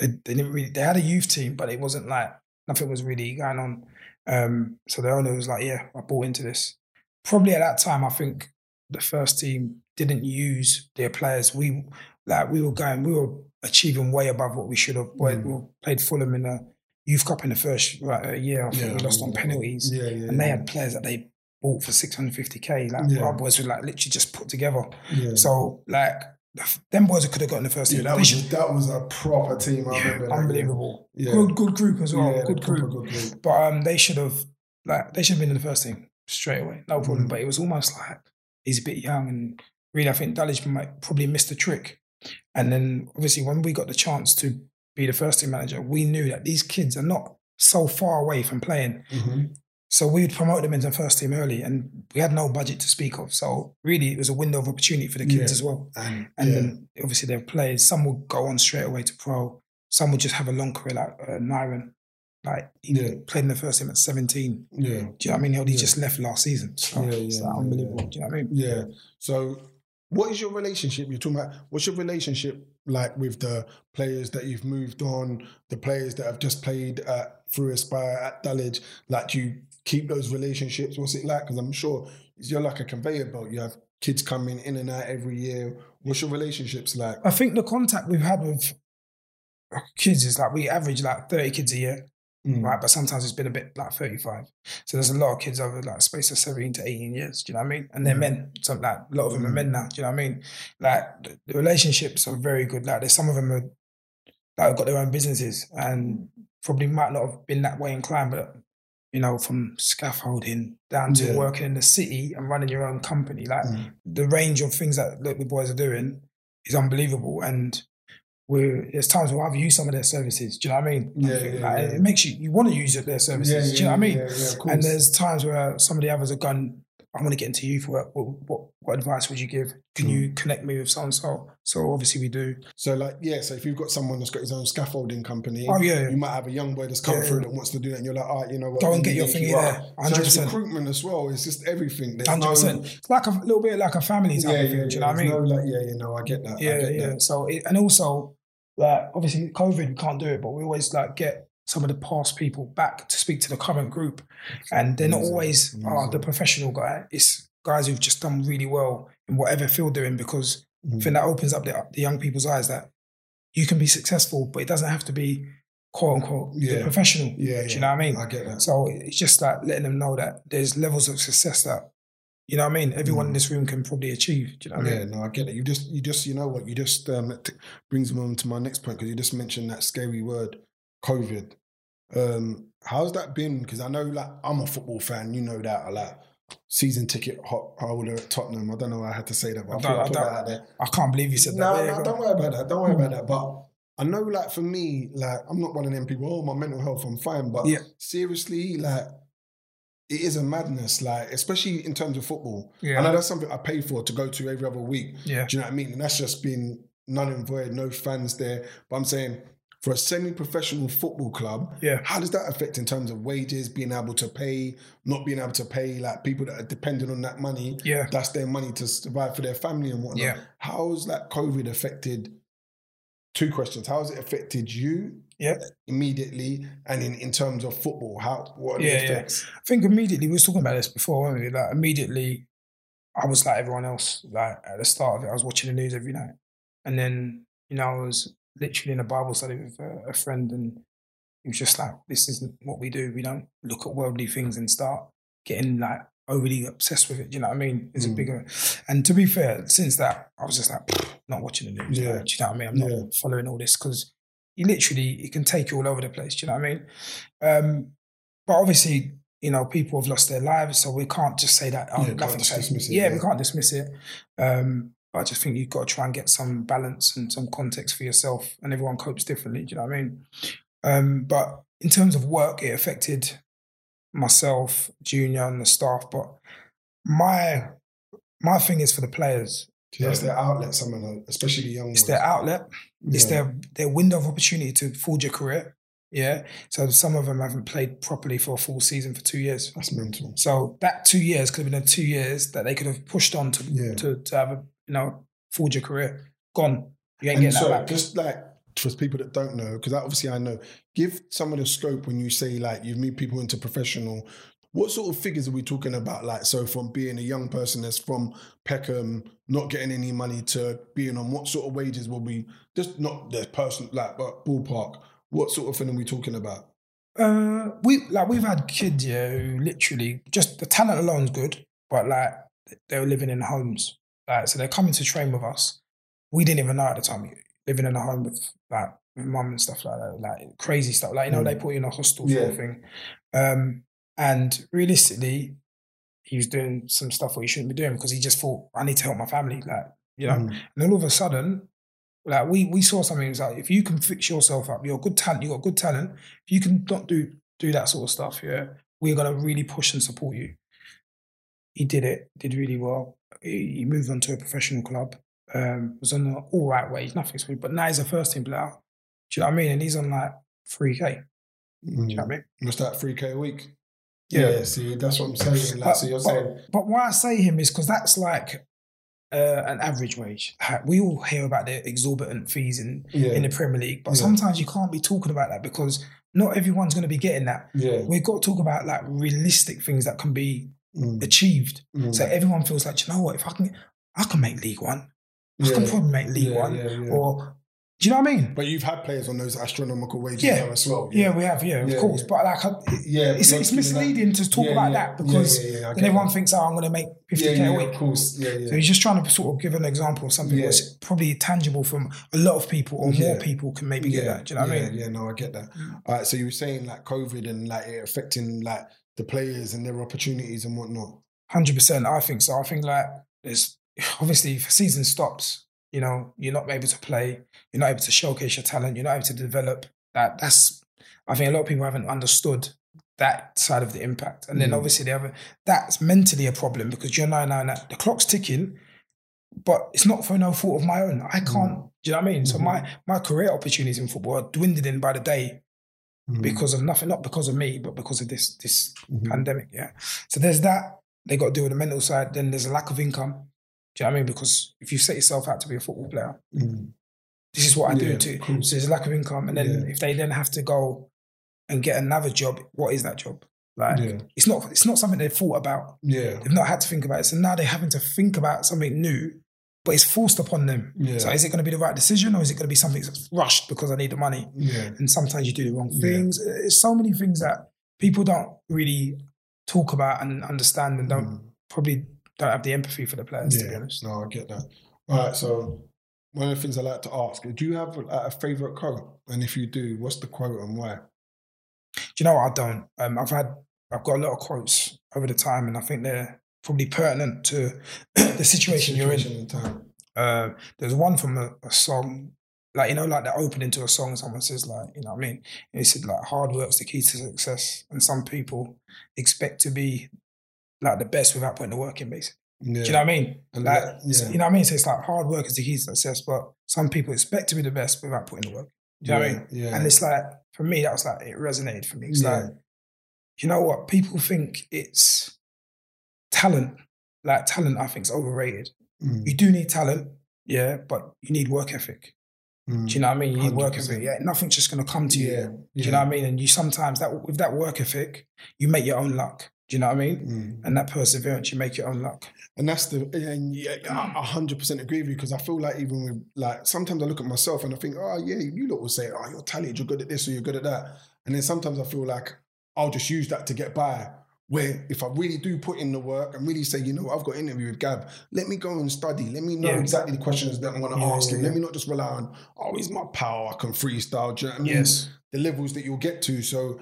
they, they didn't really, they had a youth team, but it wasn't like nothing was really going on. Um, so the owner was like, yeah, I bought into this. Probably at that time, I think the first team didn't use their players. We like we were going, we were achieving way above what we should have. Mm. We played Fulham in the youth cup in the first right, uh, year. I think Yeah, we lost on penalties, Yeah, yeah. and they had players that they bought for six hundred fifty k. Like Yeah. our boys were like literally just put together. yeah. So like them boys could have got in the first team. that, was, should- that was a proper team. I yeah, remember unbelievable. Yeah. Good, good group as well. Yeah, good group. good group. But um, they should have like they should have been in the first team straight away, no problem. Mm. But it was almost like he's a bit young, and really, I think Dulwich might probably missed the trick. And then obviously, when we got the chance to be the first team manager, we knew that these kids are not so far away from playing. Mhm. So we would promote them into the first team early, and we had no budget to speak of. So really, it was a window of opportunity for the kids Yeah. as well. And, And yeah. then obviously they're players. Some will go on straight away to pro. Some will just have a long career like uh, Nyron. Like he Yeah. played in the first team at 17. Yeah. Do you know what I mean? He just left last season. So Yeah, yeah, unbelievable. Do you know what I mean? Yeah. So, what is your relationship? You're talking about what's your relationship like with the players that you've moved on, the players that have just played at through Aspire at Dulwich? Like, do you keep those relationships? What's it like? Because I'm sure you're like a conveyor belt. You have kids coming in and out every year. What's your relationships like? I think the contact we've had with kids is like we average like 30 kids a year, Mm. right? But sometimes it's been a bit like 35. So there's a lot of kids over like space of 17 to 18 years. Do you know what I mean? And they're Mm. men. So like a lot of them are Mm. men now. Do you know what I mean? Like the, the relationships are very good. Like there's some of them are that have got their own businesses and probably might not have been that way inclined, but you know, from scaffolding down to Yeah. working in the city and running your own company, like Mm. the range of things that the boys are doing is unbelievable. And we're there's times where I've used some of their services. Do you know what I mean? Yeah, Like, yeah, like, yeah. It makes you you want to use their services. do you know what I mean? Yeah, yeah, and there's times where some of the others have gone. I want to get into youth work. What, what, what advice would you give? Can Mm. you connect me with so and so? So obviously we do. So, like, yeah. So, if you've got someone that's got his own scaffolding company, Oh yeah, you might have a young boy that's come Yeah. through that wants to do that, and you're like, all right, you know what? Go and get your thing. thingy you up. So 100%. recruitment as well. It's just everything. Hundred no- percent. It's like a little bit like a family type Yeah, of thing. yeah, do you know what I mean? No, like, yeah, you know, I get that. Yeah, get yeah. That. So it, and also, like obviously COVID, we can't do it, but we always like get some of the past people back to speak to the current group, and they're not always uh, the professional guy. It's guys who've just done really well in whatever field they're in because I Mm. think that opens up the, the young people's eyes that you can be successful, but it doesn't have to be quote unquote the Yeah. professional. Yeah, Do you know what I mean? I get that. So it's just like letting them know that there's levels of success that you know what I mean. Everyone in Mm. this room can probably achieve. Do you know what I Yeah, mean? no, I get it. You just, you just, you know what? You just um, t- brings me on to my next point because you just mentioned that scary word, COVID. Um, how's that been? Because I know, like, I'm a football fan. You know that. I like season ticket holder at Tottenham. I don't know why I had to say that, but I, I don't- I'd put don't- that out there. I can't believe you said that. No, There no, go. don't worry about that. Don't worry about that. But I know, like, for me, like, I'm not one of them people. Oh, my mental health, I'm fine. But Yeah. seriously, like, it is a madness. Like, especially in terms of football. Yeah. I know that's something I pay for to go to every other week. Yeah. Do you know what I mean? And that's just been none and void, no fans there. But I'm saying for a semi-professional football club, Yeah. how does that affect in terms of wages, being able to pay, not being able to pay, like people that are dependent on that money? Yeah. That's their money to survive for their family and whatnot. Yeah. How's that COVID affected? Two questions. How has it affected you? Yeah. Immediately, and in, in terms of football, how what are the Yeah, yeah. effects? I think immediately we was talking about this before, weren't we? Like immediately, I was like everyone else. Like at the start of it, I was watching the news every night, and then you know I was literally in a Bible study with a, a friend, and he was just like, "This isn't what we do. We don't look at worldly things and start getting like overly obsessed with it." Do you know what I mean? It's Mm. a bigger. And to be fair, since that, I was just like, not watching the news. Yeah. like, do you know what I mean? I'm not Yeah. following all this because you literally it can take you all over the place. Do you know what I mean? Um, but obviously, you know, people have lost their lives, so we can't just say that. Oh, Yeah, can't nothing's just happened. dismiss it, Yeah, yeah. we can't dismiss it. Um, I just think you've got to try and get some balance and some context for yourself, and everyone copes differently. Do you know what I mean? Um, but in terms of work, it affected myself, Junior, and the staff. But my my thing is for the players. That's their outlet, some of them, especially the young It's ones. their outlet. It's Yeah. their their window of opportunity to forge a career. Yeah. So some of them haven't played properly for a full season for two years. That's mental. So that two years could have been two years that they could have pushed on to Yeah. to, to have a you know forge your career. Gone. You ain't And getting so, that back. just like for people that don't know, because obviously I know, give some of the scope when you say like you've moved people into professional. What sort of figures are we talking about? Like, so from being a young person that's from Peckham, not getting any money to being on what sort of wages will be just not the person like, but ballpark. What sort of thing are we talking about? Uh, we like we've had kids yeah who literally just the talent alone's good, but like they were living in homes. Like so they're coming to train with us. We didn't even know at the time living in a home with like with mum and stuff like that, like crazy stuff. Like you know Mm. they put you in a hostel sort of thing. Um, and realistically, he was doing some stuff what he shouldn't be doing because he just thought I need to help my family. Like you know, Mm. and all of a sudden, like we we saw something. It was like if you can fix yourself up, you're a good talent. You got good talent. If you can not do do that sort of stuff, yeah, we're gonna really push and support you. He did it. Did really well. He, he moved on to a professional club. Um, was on an all right wage, nothing sweet. But now he's a first team player. Do you know what I mean? And he's on like three k. Do you know what I mean? What's that? Three k a week. Yeah. Yeah. See, that's what I'm saying. Like, But- so you're but- saying, But why I say him is because that's like uh, an average wage. Like, We all hear about the exorbitant fees in, yeah, in the Premier League, but Yeah. sometimes you can't be talking about that because not everyone's going to be getting that. yeah, We've got to talk about like realistic things that can be mm, achieved. mm, So everyone feels like, you know what? If I can, I can make League One. I yeah, can probably make League yeah, One. yeah. Or do you know what I mean? But you've had players on those astronomical wages Yeah. as well. Yeah, we have. Yeah, of course. But like, I- yeah. it's, it's misleading to talk about that because then everyone that. thinks, "Oh, I'm going to make 50k yeah, yeah, a week." Of course, yeah, yeah. So he's just trying to sort of give an example of something that's probably tangible from a lot of people, or more people can maybe get that. Do you know what yeah, I mean? Yeah, no, I get that. Mm. All right, so you were saying like COVID and like it affecting like the players and their opportunities and whatnot. Hundred percent. I think so. I think like there's obviously if a season stops, you know, you're not able to play, you're not able to showcase your talent, you're not able to develop. That that's I think a lot of people haven't understood that side of the impact. And then Mm. obviously the other that's mentally a problem because you're now now that the clock's ticking, but it's not for no fault of my own. I can't. Do you know what I mean? So Mhm. my my career opportunities in football are dwindling by the day Mm. because of nothing, not because of me, but because of this this Mhm. pandemic. Yeah. So there's that. They got to deal with the mental side. Then there's a lack of income. Do you know what I mean? Because if you set yourself out to be a football player, Mm. this is what I Yeah, do too. So there's a lack of income, and then Yeah. if they then have to go and get another job, what is that job? Like Yeah, it's not it's not something they've thought about. yeah, They've not had to think about it. So now they're having to think about something new, but it's forced upon them. yeah, So is it going to be the right decision, or is it going to be something that's rushed because I need the money? yeah. and sometimes you do the wrong Yeah. things. It's so many things that people don't really talk about and understand and don't Mm. probably don't have the empathy for the players, to be honest. No, I get that. All right, so one of the things I like to ask: Do you have a, a favorite quote? And if you do, what's the quote and why? Do you know what I don't? Um, I've had I've got a lot of quotes over the time, and I think they're probably pertinent to the situation, you're in. Situation and time. Uh, there's one from a, a song, like you know, like the opening to a song. Someone says, like, you know, what I mean, and it said like, hard work's the key to success, and some people expect to be like the best without putting the work in, basically. Yeah. Do you know what I mean? Like, yeah. you know what I mean? So it's like hard work is the key to success, but some people expect to be the best without putting the work. Do you know what I mean? Yeah. And it's like, for me, that was like, it resonated for me. It's Yeah. like, you know what? People think it's talent. Like, talent, I think, is overrated. Mm, You do need talent, yeah, but you need work ethic. mm. Do you know what I mean? You need work 100%. ethic. Yeah, nothing's just going to come to you. yeah. Do you know what I mean? And you sometimes, that with that work ethic, you make your own luck. Do you know what I mean? Mm. And that perseverance, you make your own luck. And that's the and yeah, I hundred percent agree with you because I feel like even with like sometimes I look at myself and I think, oh yeah, you lot will say, oh you're talented, you're good at this or you're good at that, and then sometimes I feel like I'll just use that to get by. Where if I really do put in the work and really say, you know, I've got an interview with Gab, let me go and study. Let me know Yeah. exactly the questions that I want to Yeah, ask yeah, him. Let me not just rely on, oh, he's my power, I can freestyle. Do you know what I mean? Yes. the levels that you'll get to. So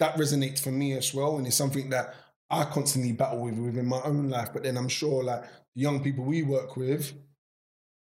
that resonates for me as well. And it's something that I constantly battle with within my own life. But then I'm sure like the young people we work with,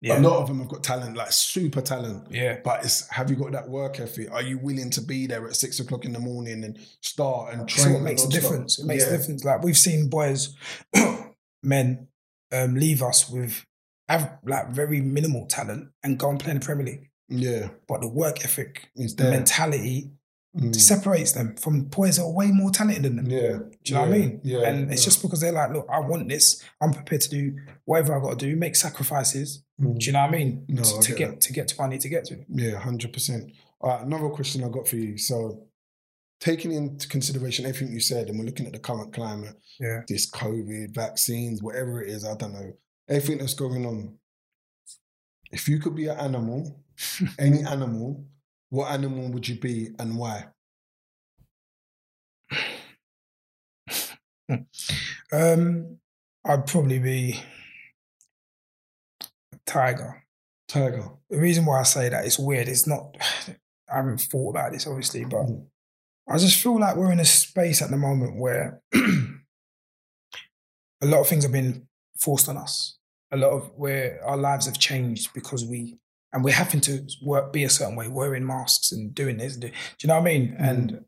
Yeah. a lot of them have got talent, like super talent. yeah. But it's have you got that work ethic? Are you willing to be there at six o'clock in the morning and start and train? what makes a difference. It makes Yeah. a difference. Like we've seen boys, men, um, leave us with have like very minimal talent and go and play in the Premier League. Yeah, But the work ethic, it's the mentality Mm. separates them from boys that are way more talented than them. Yeah, Do you know what I mean? Yeah, and it's yeah. just because they're like, look, I want this. I'm prepared to do whatever I got to do, make sacrifices. Mm. Do you know what I mean? No, to, I to get to get to where I need to get to. Yeah, hundred percent. All right, another question I got for you. So, taking into consideration everything you said, and we're looking at the current climate, Yeah. this COVID, vaccines, whatever it is, I don't know, everything that's going on. If you could be an animal, any animal, what animal would you be and why? Um, I'd probably be a tiger. Tiger. The reason why I say that it's weird. It's not. I haven't thought about this obviously, but Mm. I just feel like we're in a space at the moment where a lot of things have been forced on us. A lot of where our lives have changed because we and we're having to work be a certain way, wearing masks and doing this. and Do, do you know what I mean? Mm. And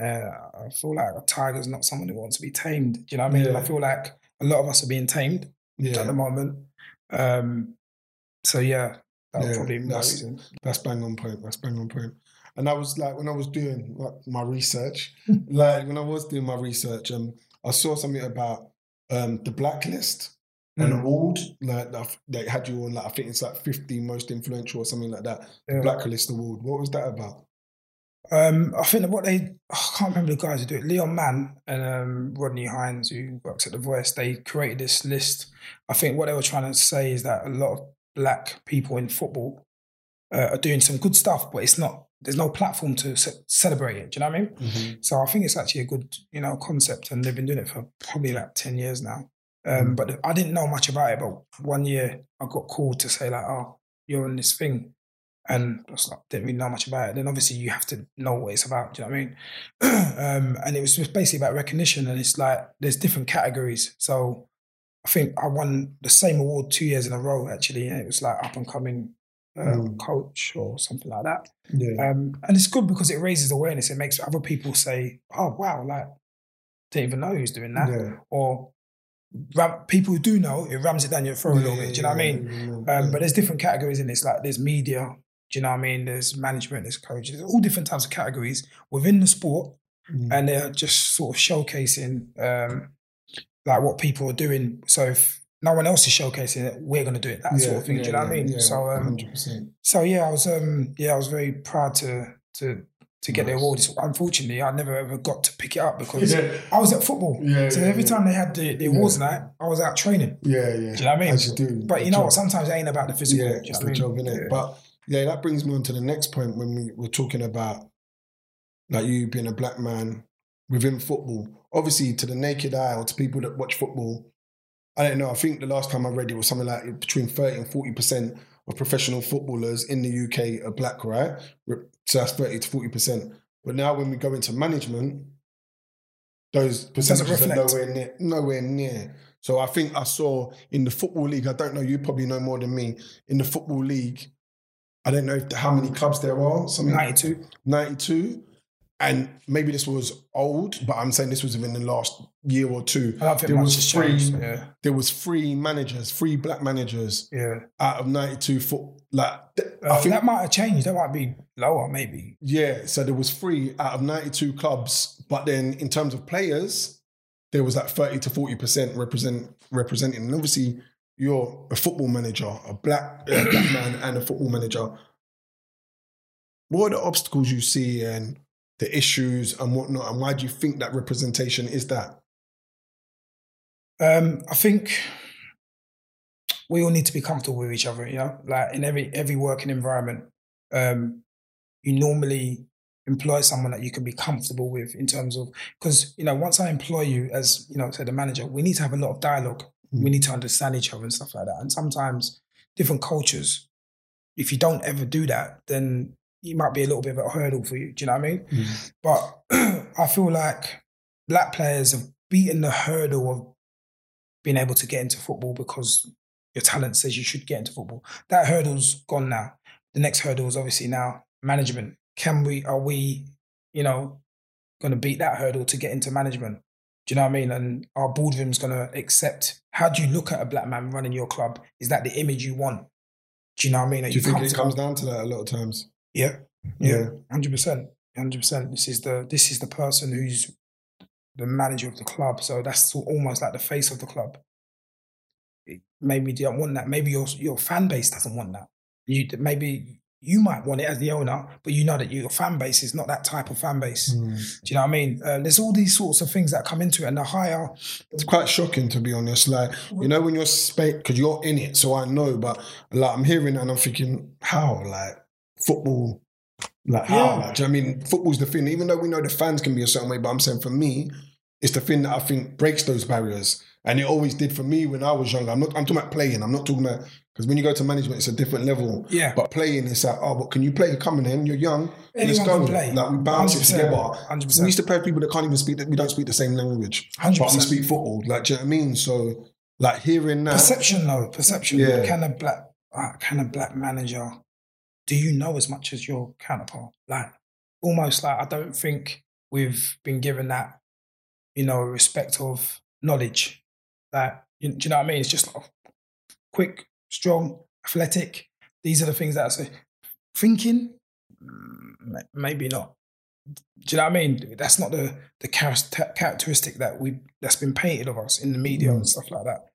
uh, I feel like a tiger's not someone who wants to be tamed. Do you know what I mean? And I feel like a lot of us are being tamed at the moment. Um, so yeah, that Yeah, probably that's- reason. that's bang on point. That's bang on point. And I was like, when I was doing like, my research, like when I was doing my research, um, I saw something about um the blacklist. An Mm. award like they had you on like I think it's like 50 most influential or something like that. Yeah. Blacklist award. What was that about? Um, I think what they, I can't remember the guys who do it. Leon Mann and um, Rodney Hinds, who works at The Voice, they created this list. I think what they were trying to say is that a lot of black people in football uh, are doing some good stuff, but it's not. There's no platform to ce- celebrate it. Do you know what I mean? Mm-hmm. So I think it's actually a good, you know, concept, and they've been doing it for probably like ten years now. Um, Mm. But I didn't know much about it. But one year I got called to say like, "Oh, you're on this thing," and I like, didn't really know much about it. Then obviously you have to know what it's about. Do you know what I mean? um, and it was just basically about recognition, and it's like there's different categories. So I think I won the same award two years in a row actually, and it was like up and coming. Uh, Mm. coach or something like that. Yeah. Um, and it's good because it raises awareness. It makes other people say, "Oh, wow! Like, didn't even know he was doing that." yeah. Or ram- people who do know, it rams it down your throat a little bit. Do you know what I mean? Um, but there's different categories in this. Like, there's media. Do you know what I mean? There's management. There's coaches. There's all different types of categories within the sport, Mm. and they're just sort of showcasing um, like what people are doing. So if no one else is showcasing it, we're going to do it. That sort of thing. do you know what I mean? so um, 100%. so yeah, I was um yeah, I was very proud to to to get the Nice. award. It's- Unfortunately, I never ever got to pick it up because Yeah. I was at football. Yeah, so yeah, every time they had the, the awards night, I was out training. Yeah, yeah. Do you know what I mean? As you do. But you know job. what? Sometimes it ain't about the physical. Yeah, it's the job, innit? Yeah. But yeah, that brings me on to the next point when we were talking about like you being a black man within football. Obviously, to the naked eye or to people that watch football, I don't know. I think the last time I read it was something like between 30 and 40% of professional footballers in the UK are black, right? So that's 30 to 40%. But now when we go into management, those percentages are nowhere near, nowhere near. So I think I saw in the football league. I don't know. You probably know more than me. In the football league, I don't know if, how many clubs there are. Something 92. 92. And maybe this was old, but I'm saying this was within the last year or two. I don't think There was three- Yeah, There was three managers, three black managers yeah. out of 92 foot. Like th- Uh, I think, that might have changed. That might be lower, maybe. yeah. So there was three out of 92 clubs, but then in terms of players, there was like 30 to 40 percent represent representing. And obviously, you're a football manager, a black, a black man, and a football manager. What are the obstacles you see and the issues and whatnot, and why do you think that representation is that? Um, I think we all need to be comfortable with each other. You know, like in every every working environment, um, you normally employ someone that you can be comfortable with in terms of because you know once I employ you as you know say the manager, we need to have a lot of dialogue. We need to understand each other and stuff like that. And sometimes different cultures, if you don't ever do that, then it might be a little bit of a hurdle for you. Do you know what I mean? Mm. But I feel like black players have beaten the hurdle of being able to get into football because your talent says you should get into football. That hurdle's gone now. The next hurdle is obviously now management. Can we, are we, you know, going to beat that hurdle to get into management? Do you know what I mean? And our boardroom's going to accept. How do you look at a black man running your club? Is that the image you want? Do you know what I mean? Do you think it comes down to that a lot of times? Yeah, yeah, hundred percent, hundred percent. This is the this is the person who's the manager of the club, so that's almost like the face of the club. Maybe you don't want that. Maybe your your fan base doesn't want that. You maybe you might want it as the owner, but you know that your fan base is not that type of fan base. Mm. Do you know what I mean? Uh, there's all these sorts of things that come into it, and the higher It's quite shocking to be honest. Like you know when you're because you're in it, so I know. But like I'm hearing and I'm thinking, how like football, like how? Yeah. Like, do you know I mean, football's the thing. Even though we know the fans can be a certain way, but I'm saying for me, it's the thing that I think breaks those barriers, and it always did for me when I was younger. I'm not. I'm talking about playing. I'm not talking about because when you go to management, it's a different level. yeah, But playing, it's like, oh, but can you play? Come on, in. You're young. Let's Anyone go. can play. Like we bounce it 100%, together. 100%. We used to play with people that can't even speak. We don't speak the same language, 100%. but we speak football. Like, do you know what I mean? So, like hearing that, Perception, though, perception. Yeah. Can a black uh, can a black manager do you know as much as your counterpart? Like almost like I don't think we've been given that, you know, respect of knowledge. That you, do you know what I mean? It's just like quick, strong, athletic. These are the things that I say. Thinking, mm, maybe not. Do you know what I mean? That's not the the characteristic that we that's been painted of us in the media mm. and stuff like that,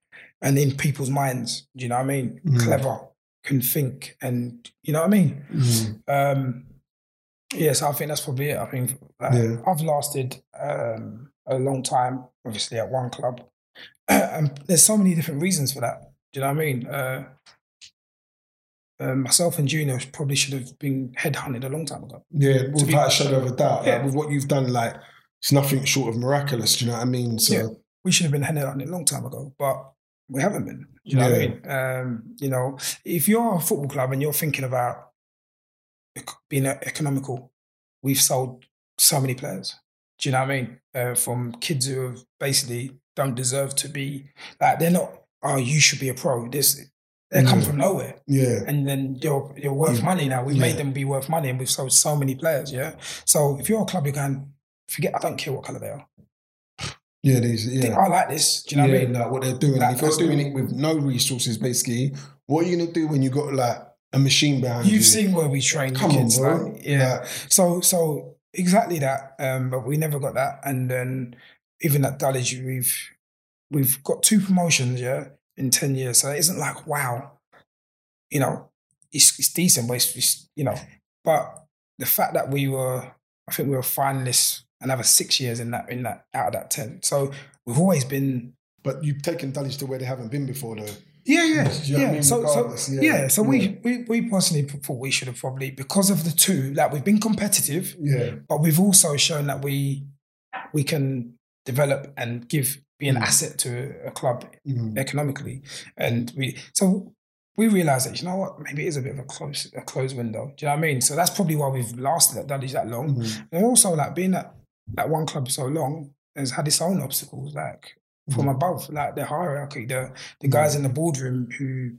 and in people's minds. Do you know what I mean? Mm. Clever, can think, and you know what I mean. Mm. Um, yes, I think that's probably it. I think yeah. I've lasted um, a long time, obviously at one club, and there's so many different reasons for that. Do you know what I mean? Uh, um, myself and Junior probably should have been headhunted a long time ago. Yeah, without a shadow of a doubt. Yeah. Like, with what you've done, like it's nothing short of miraculous. Do you know what I mean? So yeah, we should have been headhunted a long time ago, but we haven't been. You know yeah. what I mean? Um, you know, if you're a football club and you're thinking about being economical, we've sold so many players. Do you know what I mean? Uh, from kids who have basically don't deserve to be like they're not. Oh, you should be a pro. This they mm. come from nowhere. Yeah. And then you're you're worth yeah. money now. We've yeah. made them be worth money and we've sold so many players, yeah. So if you're a club, you can forget I don't care what colour they are. Yeah, these yeah. I like this. Do you know yeah, what I mean? Like what they're doing. Like, if you're doing it with no resources, basically, what are you gonna do when you got like a machine behind You've you? seen where we train Come kids, on, bro. Like, yeah. Like, so so exactly that. Um, but we never got that. And then even at Dulwich, we've we've got two promotions, yeah, in 10 years. So it isn't like, wow, you know, it's, it's decent, but it's, it's, you know, but the fact that we were, I think we were finalists another six years in that, in that, out of that 10. So we've always been. But you've taken Dulwich to where they haven't been before, though. Yeah, yeah, yeah. I mean? So, so, yeah. yeah. So we, we we personally thought we should have probably because of the two that we've been competitive. Yeah. But we've also shown that we we can develop and give be an mm. asset to a club mm. economically. And we so we realised that you know what maybe it is a bit of a close a closed window. Do you know what I mean? So that's probably why we've lasted at Dulwich that long. Mm. And also like being at at one club so long has had its own obstacles, like from mm. above, like the hierarchy, the the guys in the boardroom who,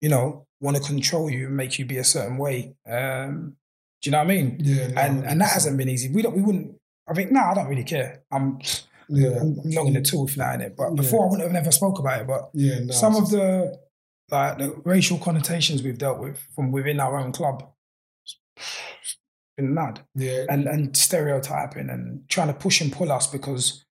you know, want to control you and make you be a certain way. Um, do you know what I mean? Yeah. No, and and that hasn't been easy. We don't we wouldn't I think no, I don't really care. I'm yeah. I'm long in the tooth now in it. But before yeah. I wouldn't have never spoke about it. But yeah, no, some of the like the racial connotations we've dealt with from within our own club been mad. Yeah. And and stereotyping and trying to push and pull us because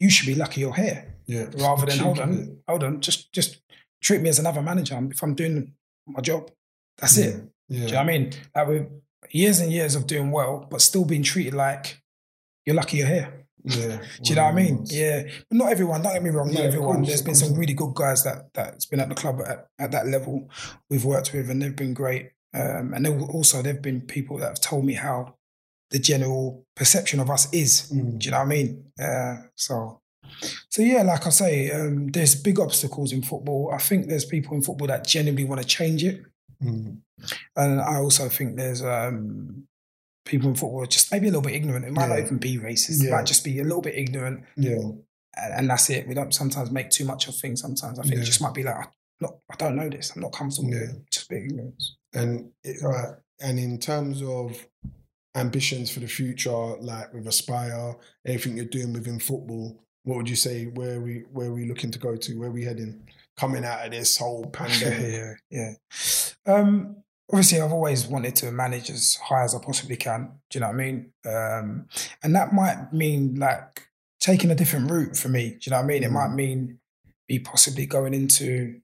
you should be lucky you're here. Yeah. Rather than hold on, hold on, just just treat me as another manager if I'm doing my job. That's yeah. it. Yeah. Do you know what I mean? Like with years and years of doing well, but still being treated like you're lucky you're here. Yeah. Do you know what I mean? Yeah. But not everyone, don't get me wrong, not yeah, everyone. Course, There's been some really good guys that that's been at the club at, at that level we've worked with and they've been great. Um, and also there've been people that have told me how the general perception of us is. Mm. Do you know what I mean? Uh, so so yeah, like I say, um, there's big obstacles in football. I think there's people in football that genuinely want to change it. Mm. And I also think there's um, people in football are just maybe a little bit ignorant. It might yeah. not even be racist. Yeah. It might just be a little bit ignorant. Yeah. And, and, that's it. We don't sometimes make too much of things. Sometimes I think yeah. it just might be like, not, I don't know this. I'm not comfortable yeah. with it. Just be ignorance. And uh, and in terms of ambitions for the future, like with Aspire, everything you're doing within football, what would you say? Where we where we looking to go to? Where we heading? Coming out of this whole pandemic. yeah, yeah. Um, obviously I've always wanted to manage as high as I possibly can. Do you know what I mean? Um, and that might mean like taking a different route for me. Do you know what I mean? It might mm. mean me possibly going into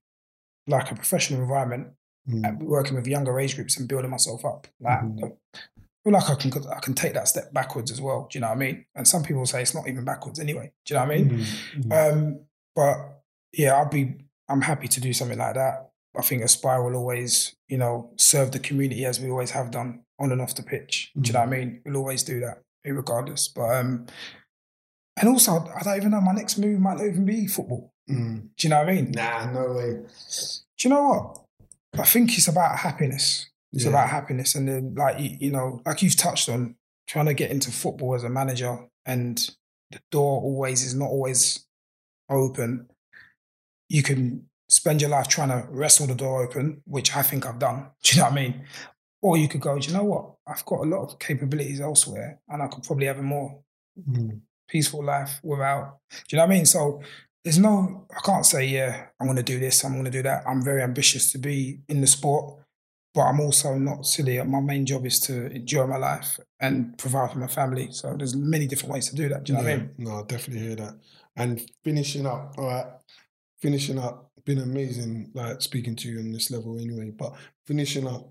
like a professional environment, mm. working with younger age groups and building myself up. Like, mm. I feel like I can I can take that step backwards as well. Do you know what I mean? And some people say it's not even backwards anyway. Do you know what I mean? Mm-hmm. Um, but yeah, I'll be I'm happy to do something like that. I think Aspire will always, you know, serve the community as we always have done on and off the pitch. Mm. Do you know what I mm. mean? We'll always do that, regardless. But um, and also, I don't even know my next move might not even be football. Mm. Do you know what I mean? Nah, no way. Do you know what? I think it's about happiness. It's yeah. about happiness, and then like you, know, like you've touched on, trying to get into football as a manager, and the door always is not always open. You can spend your life trying to wrestle the door open, which I think I've done. Do you know what I mean? Or you could go, do you know what? I've got a lot of capabilities elsewhere and I could probably have a more mm. peaceful life without, do you know what I mean? So there's no, I can't say, yeah, I'm going to do this, I'm going to do that. I'm very ambitious to be in the sport. but I'm also not silly. My main job is to enjoy my life and provide for my family. So there's many different ways to do that. Do you know what I mean? No, I definitely hear that. And finishing up, all right, finishing up, been amazing, like speaking to you on this level anyway. But finishing up,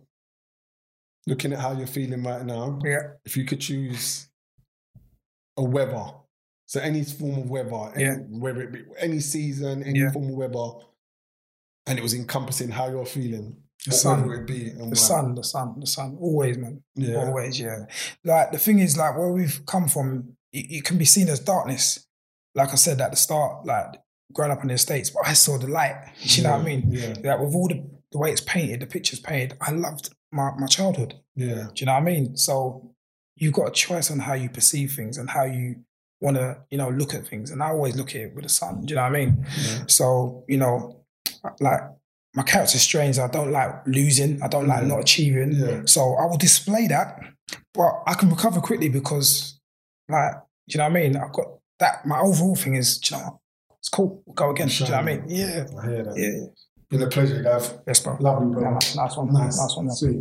looking at how you're feeling right now, Yeah. if you could choose a weather, so any form of weather, any, Yeah. whether it be any season, any Yeah. form of weather, and it was encompassing how you're feeling, The sun. it be, and The sun, the sun, the sun. Always, man. Yeah. Always, yeah. Like the thing is, like where we've come from, it, it can be seen as darkness. Like I said at the start, like growing up in the States, but I saw the light. You know what I mean? Yeah, Like with all the, the way it's painted, the pictures painted, I loved my, my childhood. yeah, Do you know what I mean? So you've got a choice on how you perceive things and how you want to, you know, look at things. And I always look at it with the sun. Do you know what I mean? yeah. So, you know, like my character's strange. I don't like losing. I don't like Mhm. not achieving. Yeah. So I will display that, but I can recover quickly because, like, do you know what I mean? I've got that. My overall thing is, you know, what? it's cool. We'll go again. Do you know what I mean? Yeah. I hear that. Yeah. Been a pleasure, Gav. Yes, bro. Lovely, bro. Nice one. Nice, Nice one. sweet.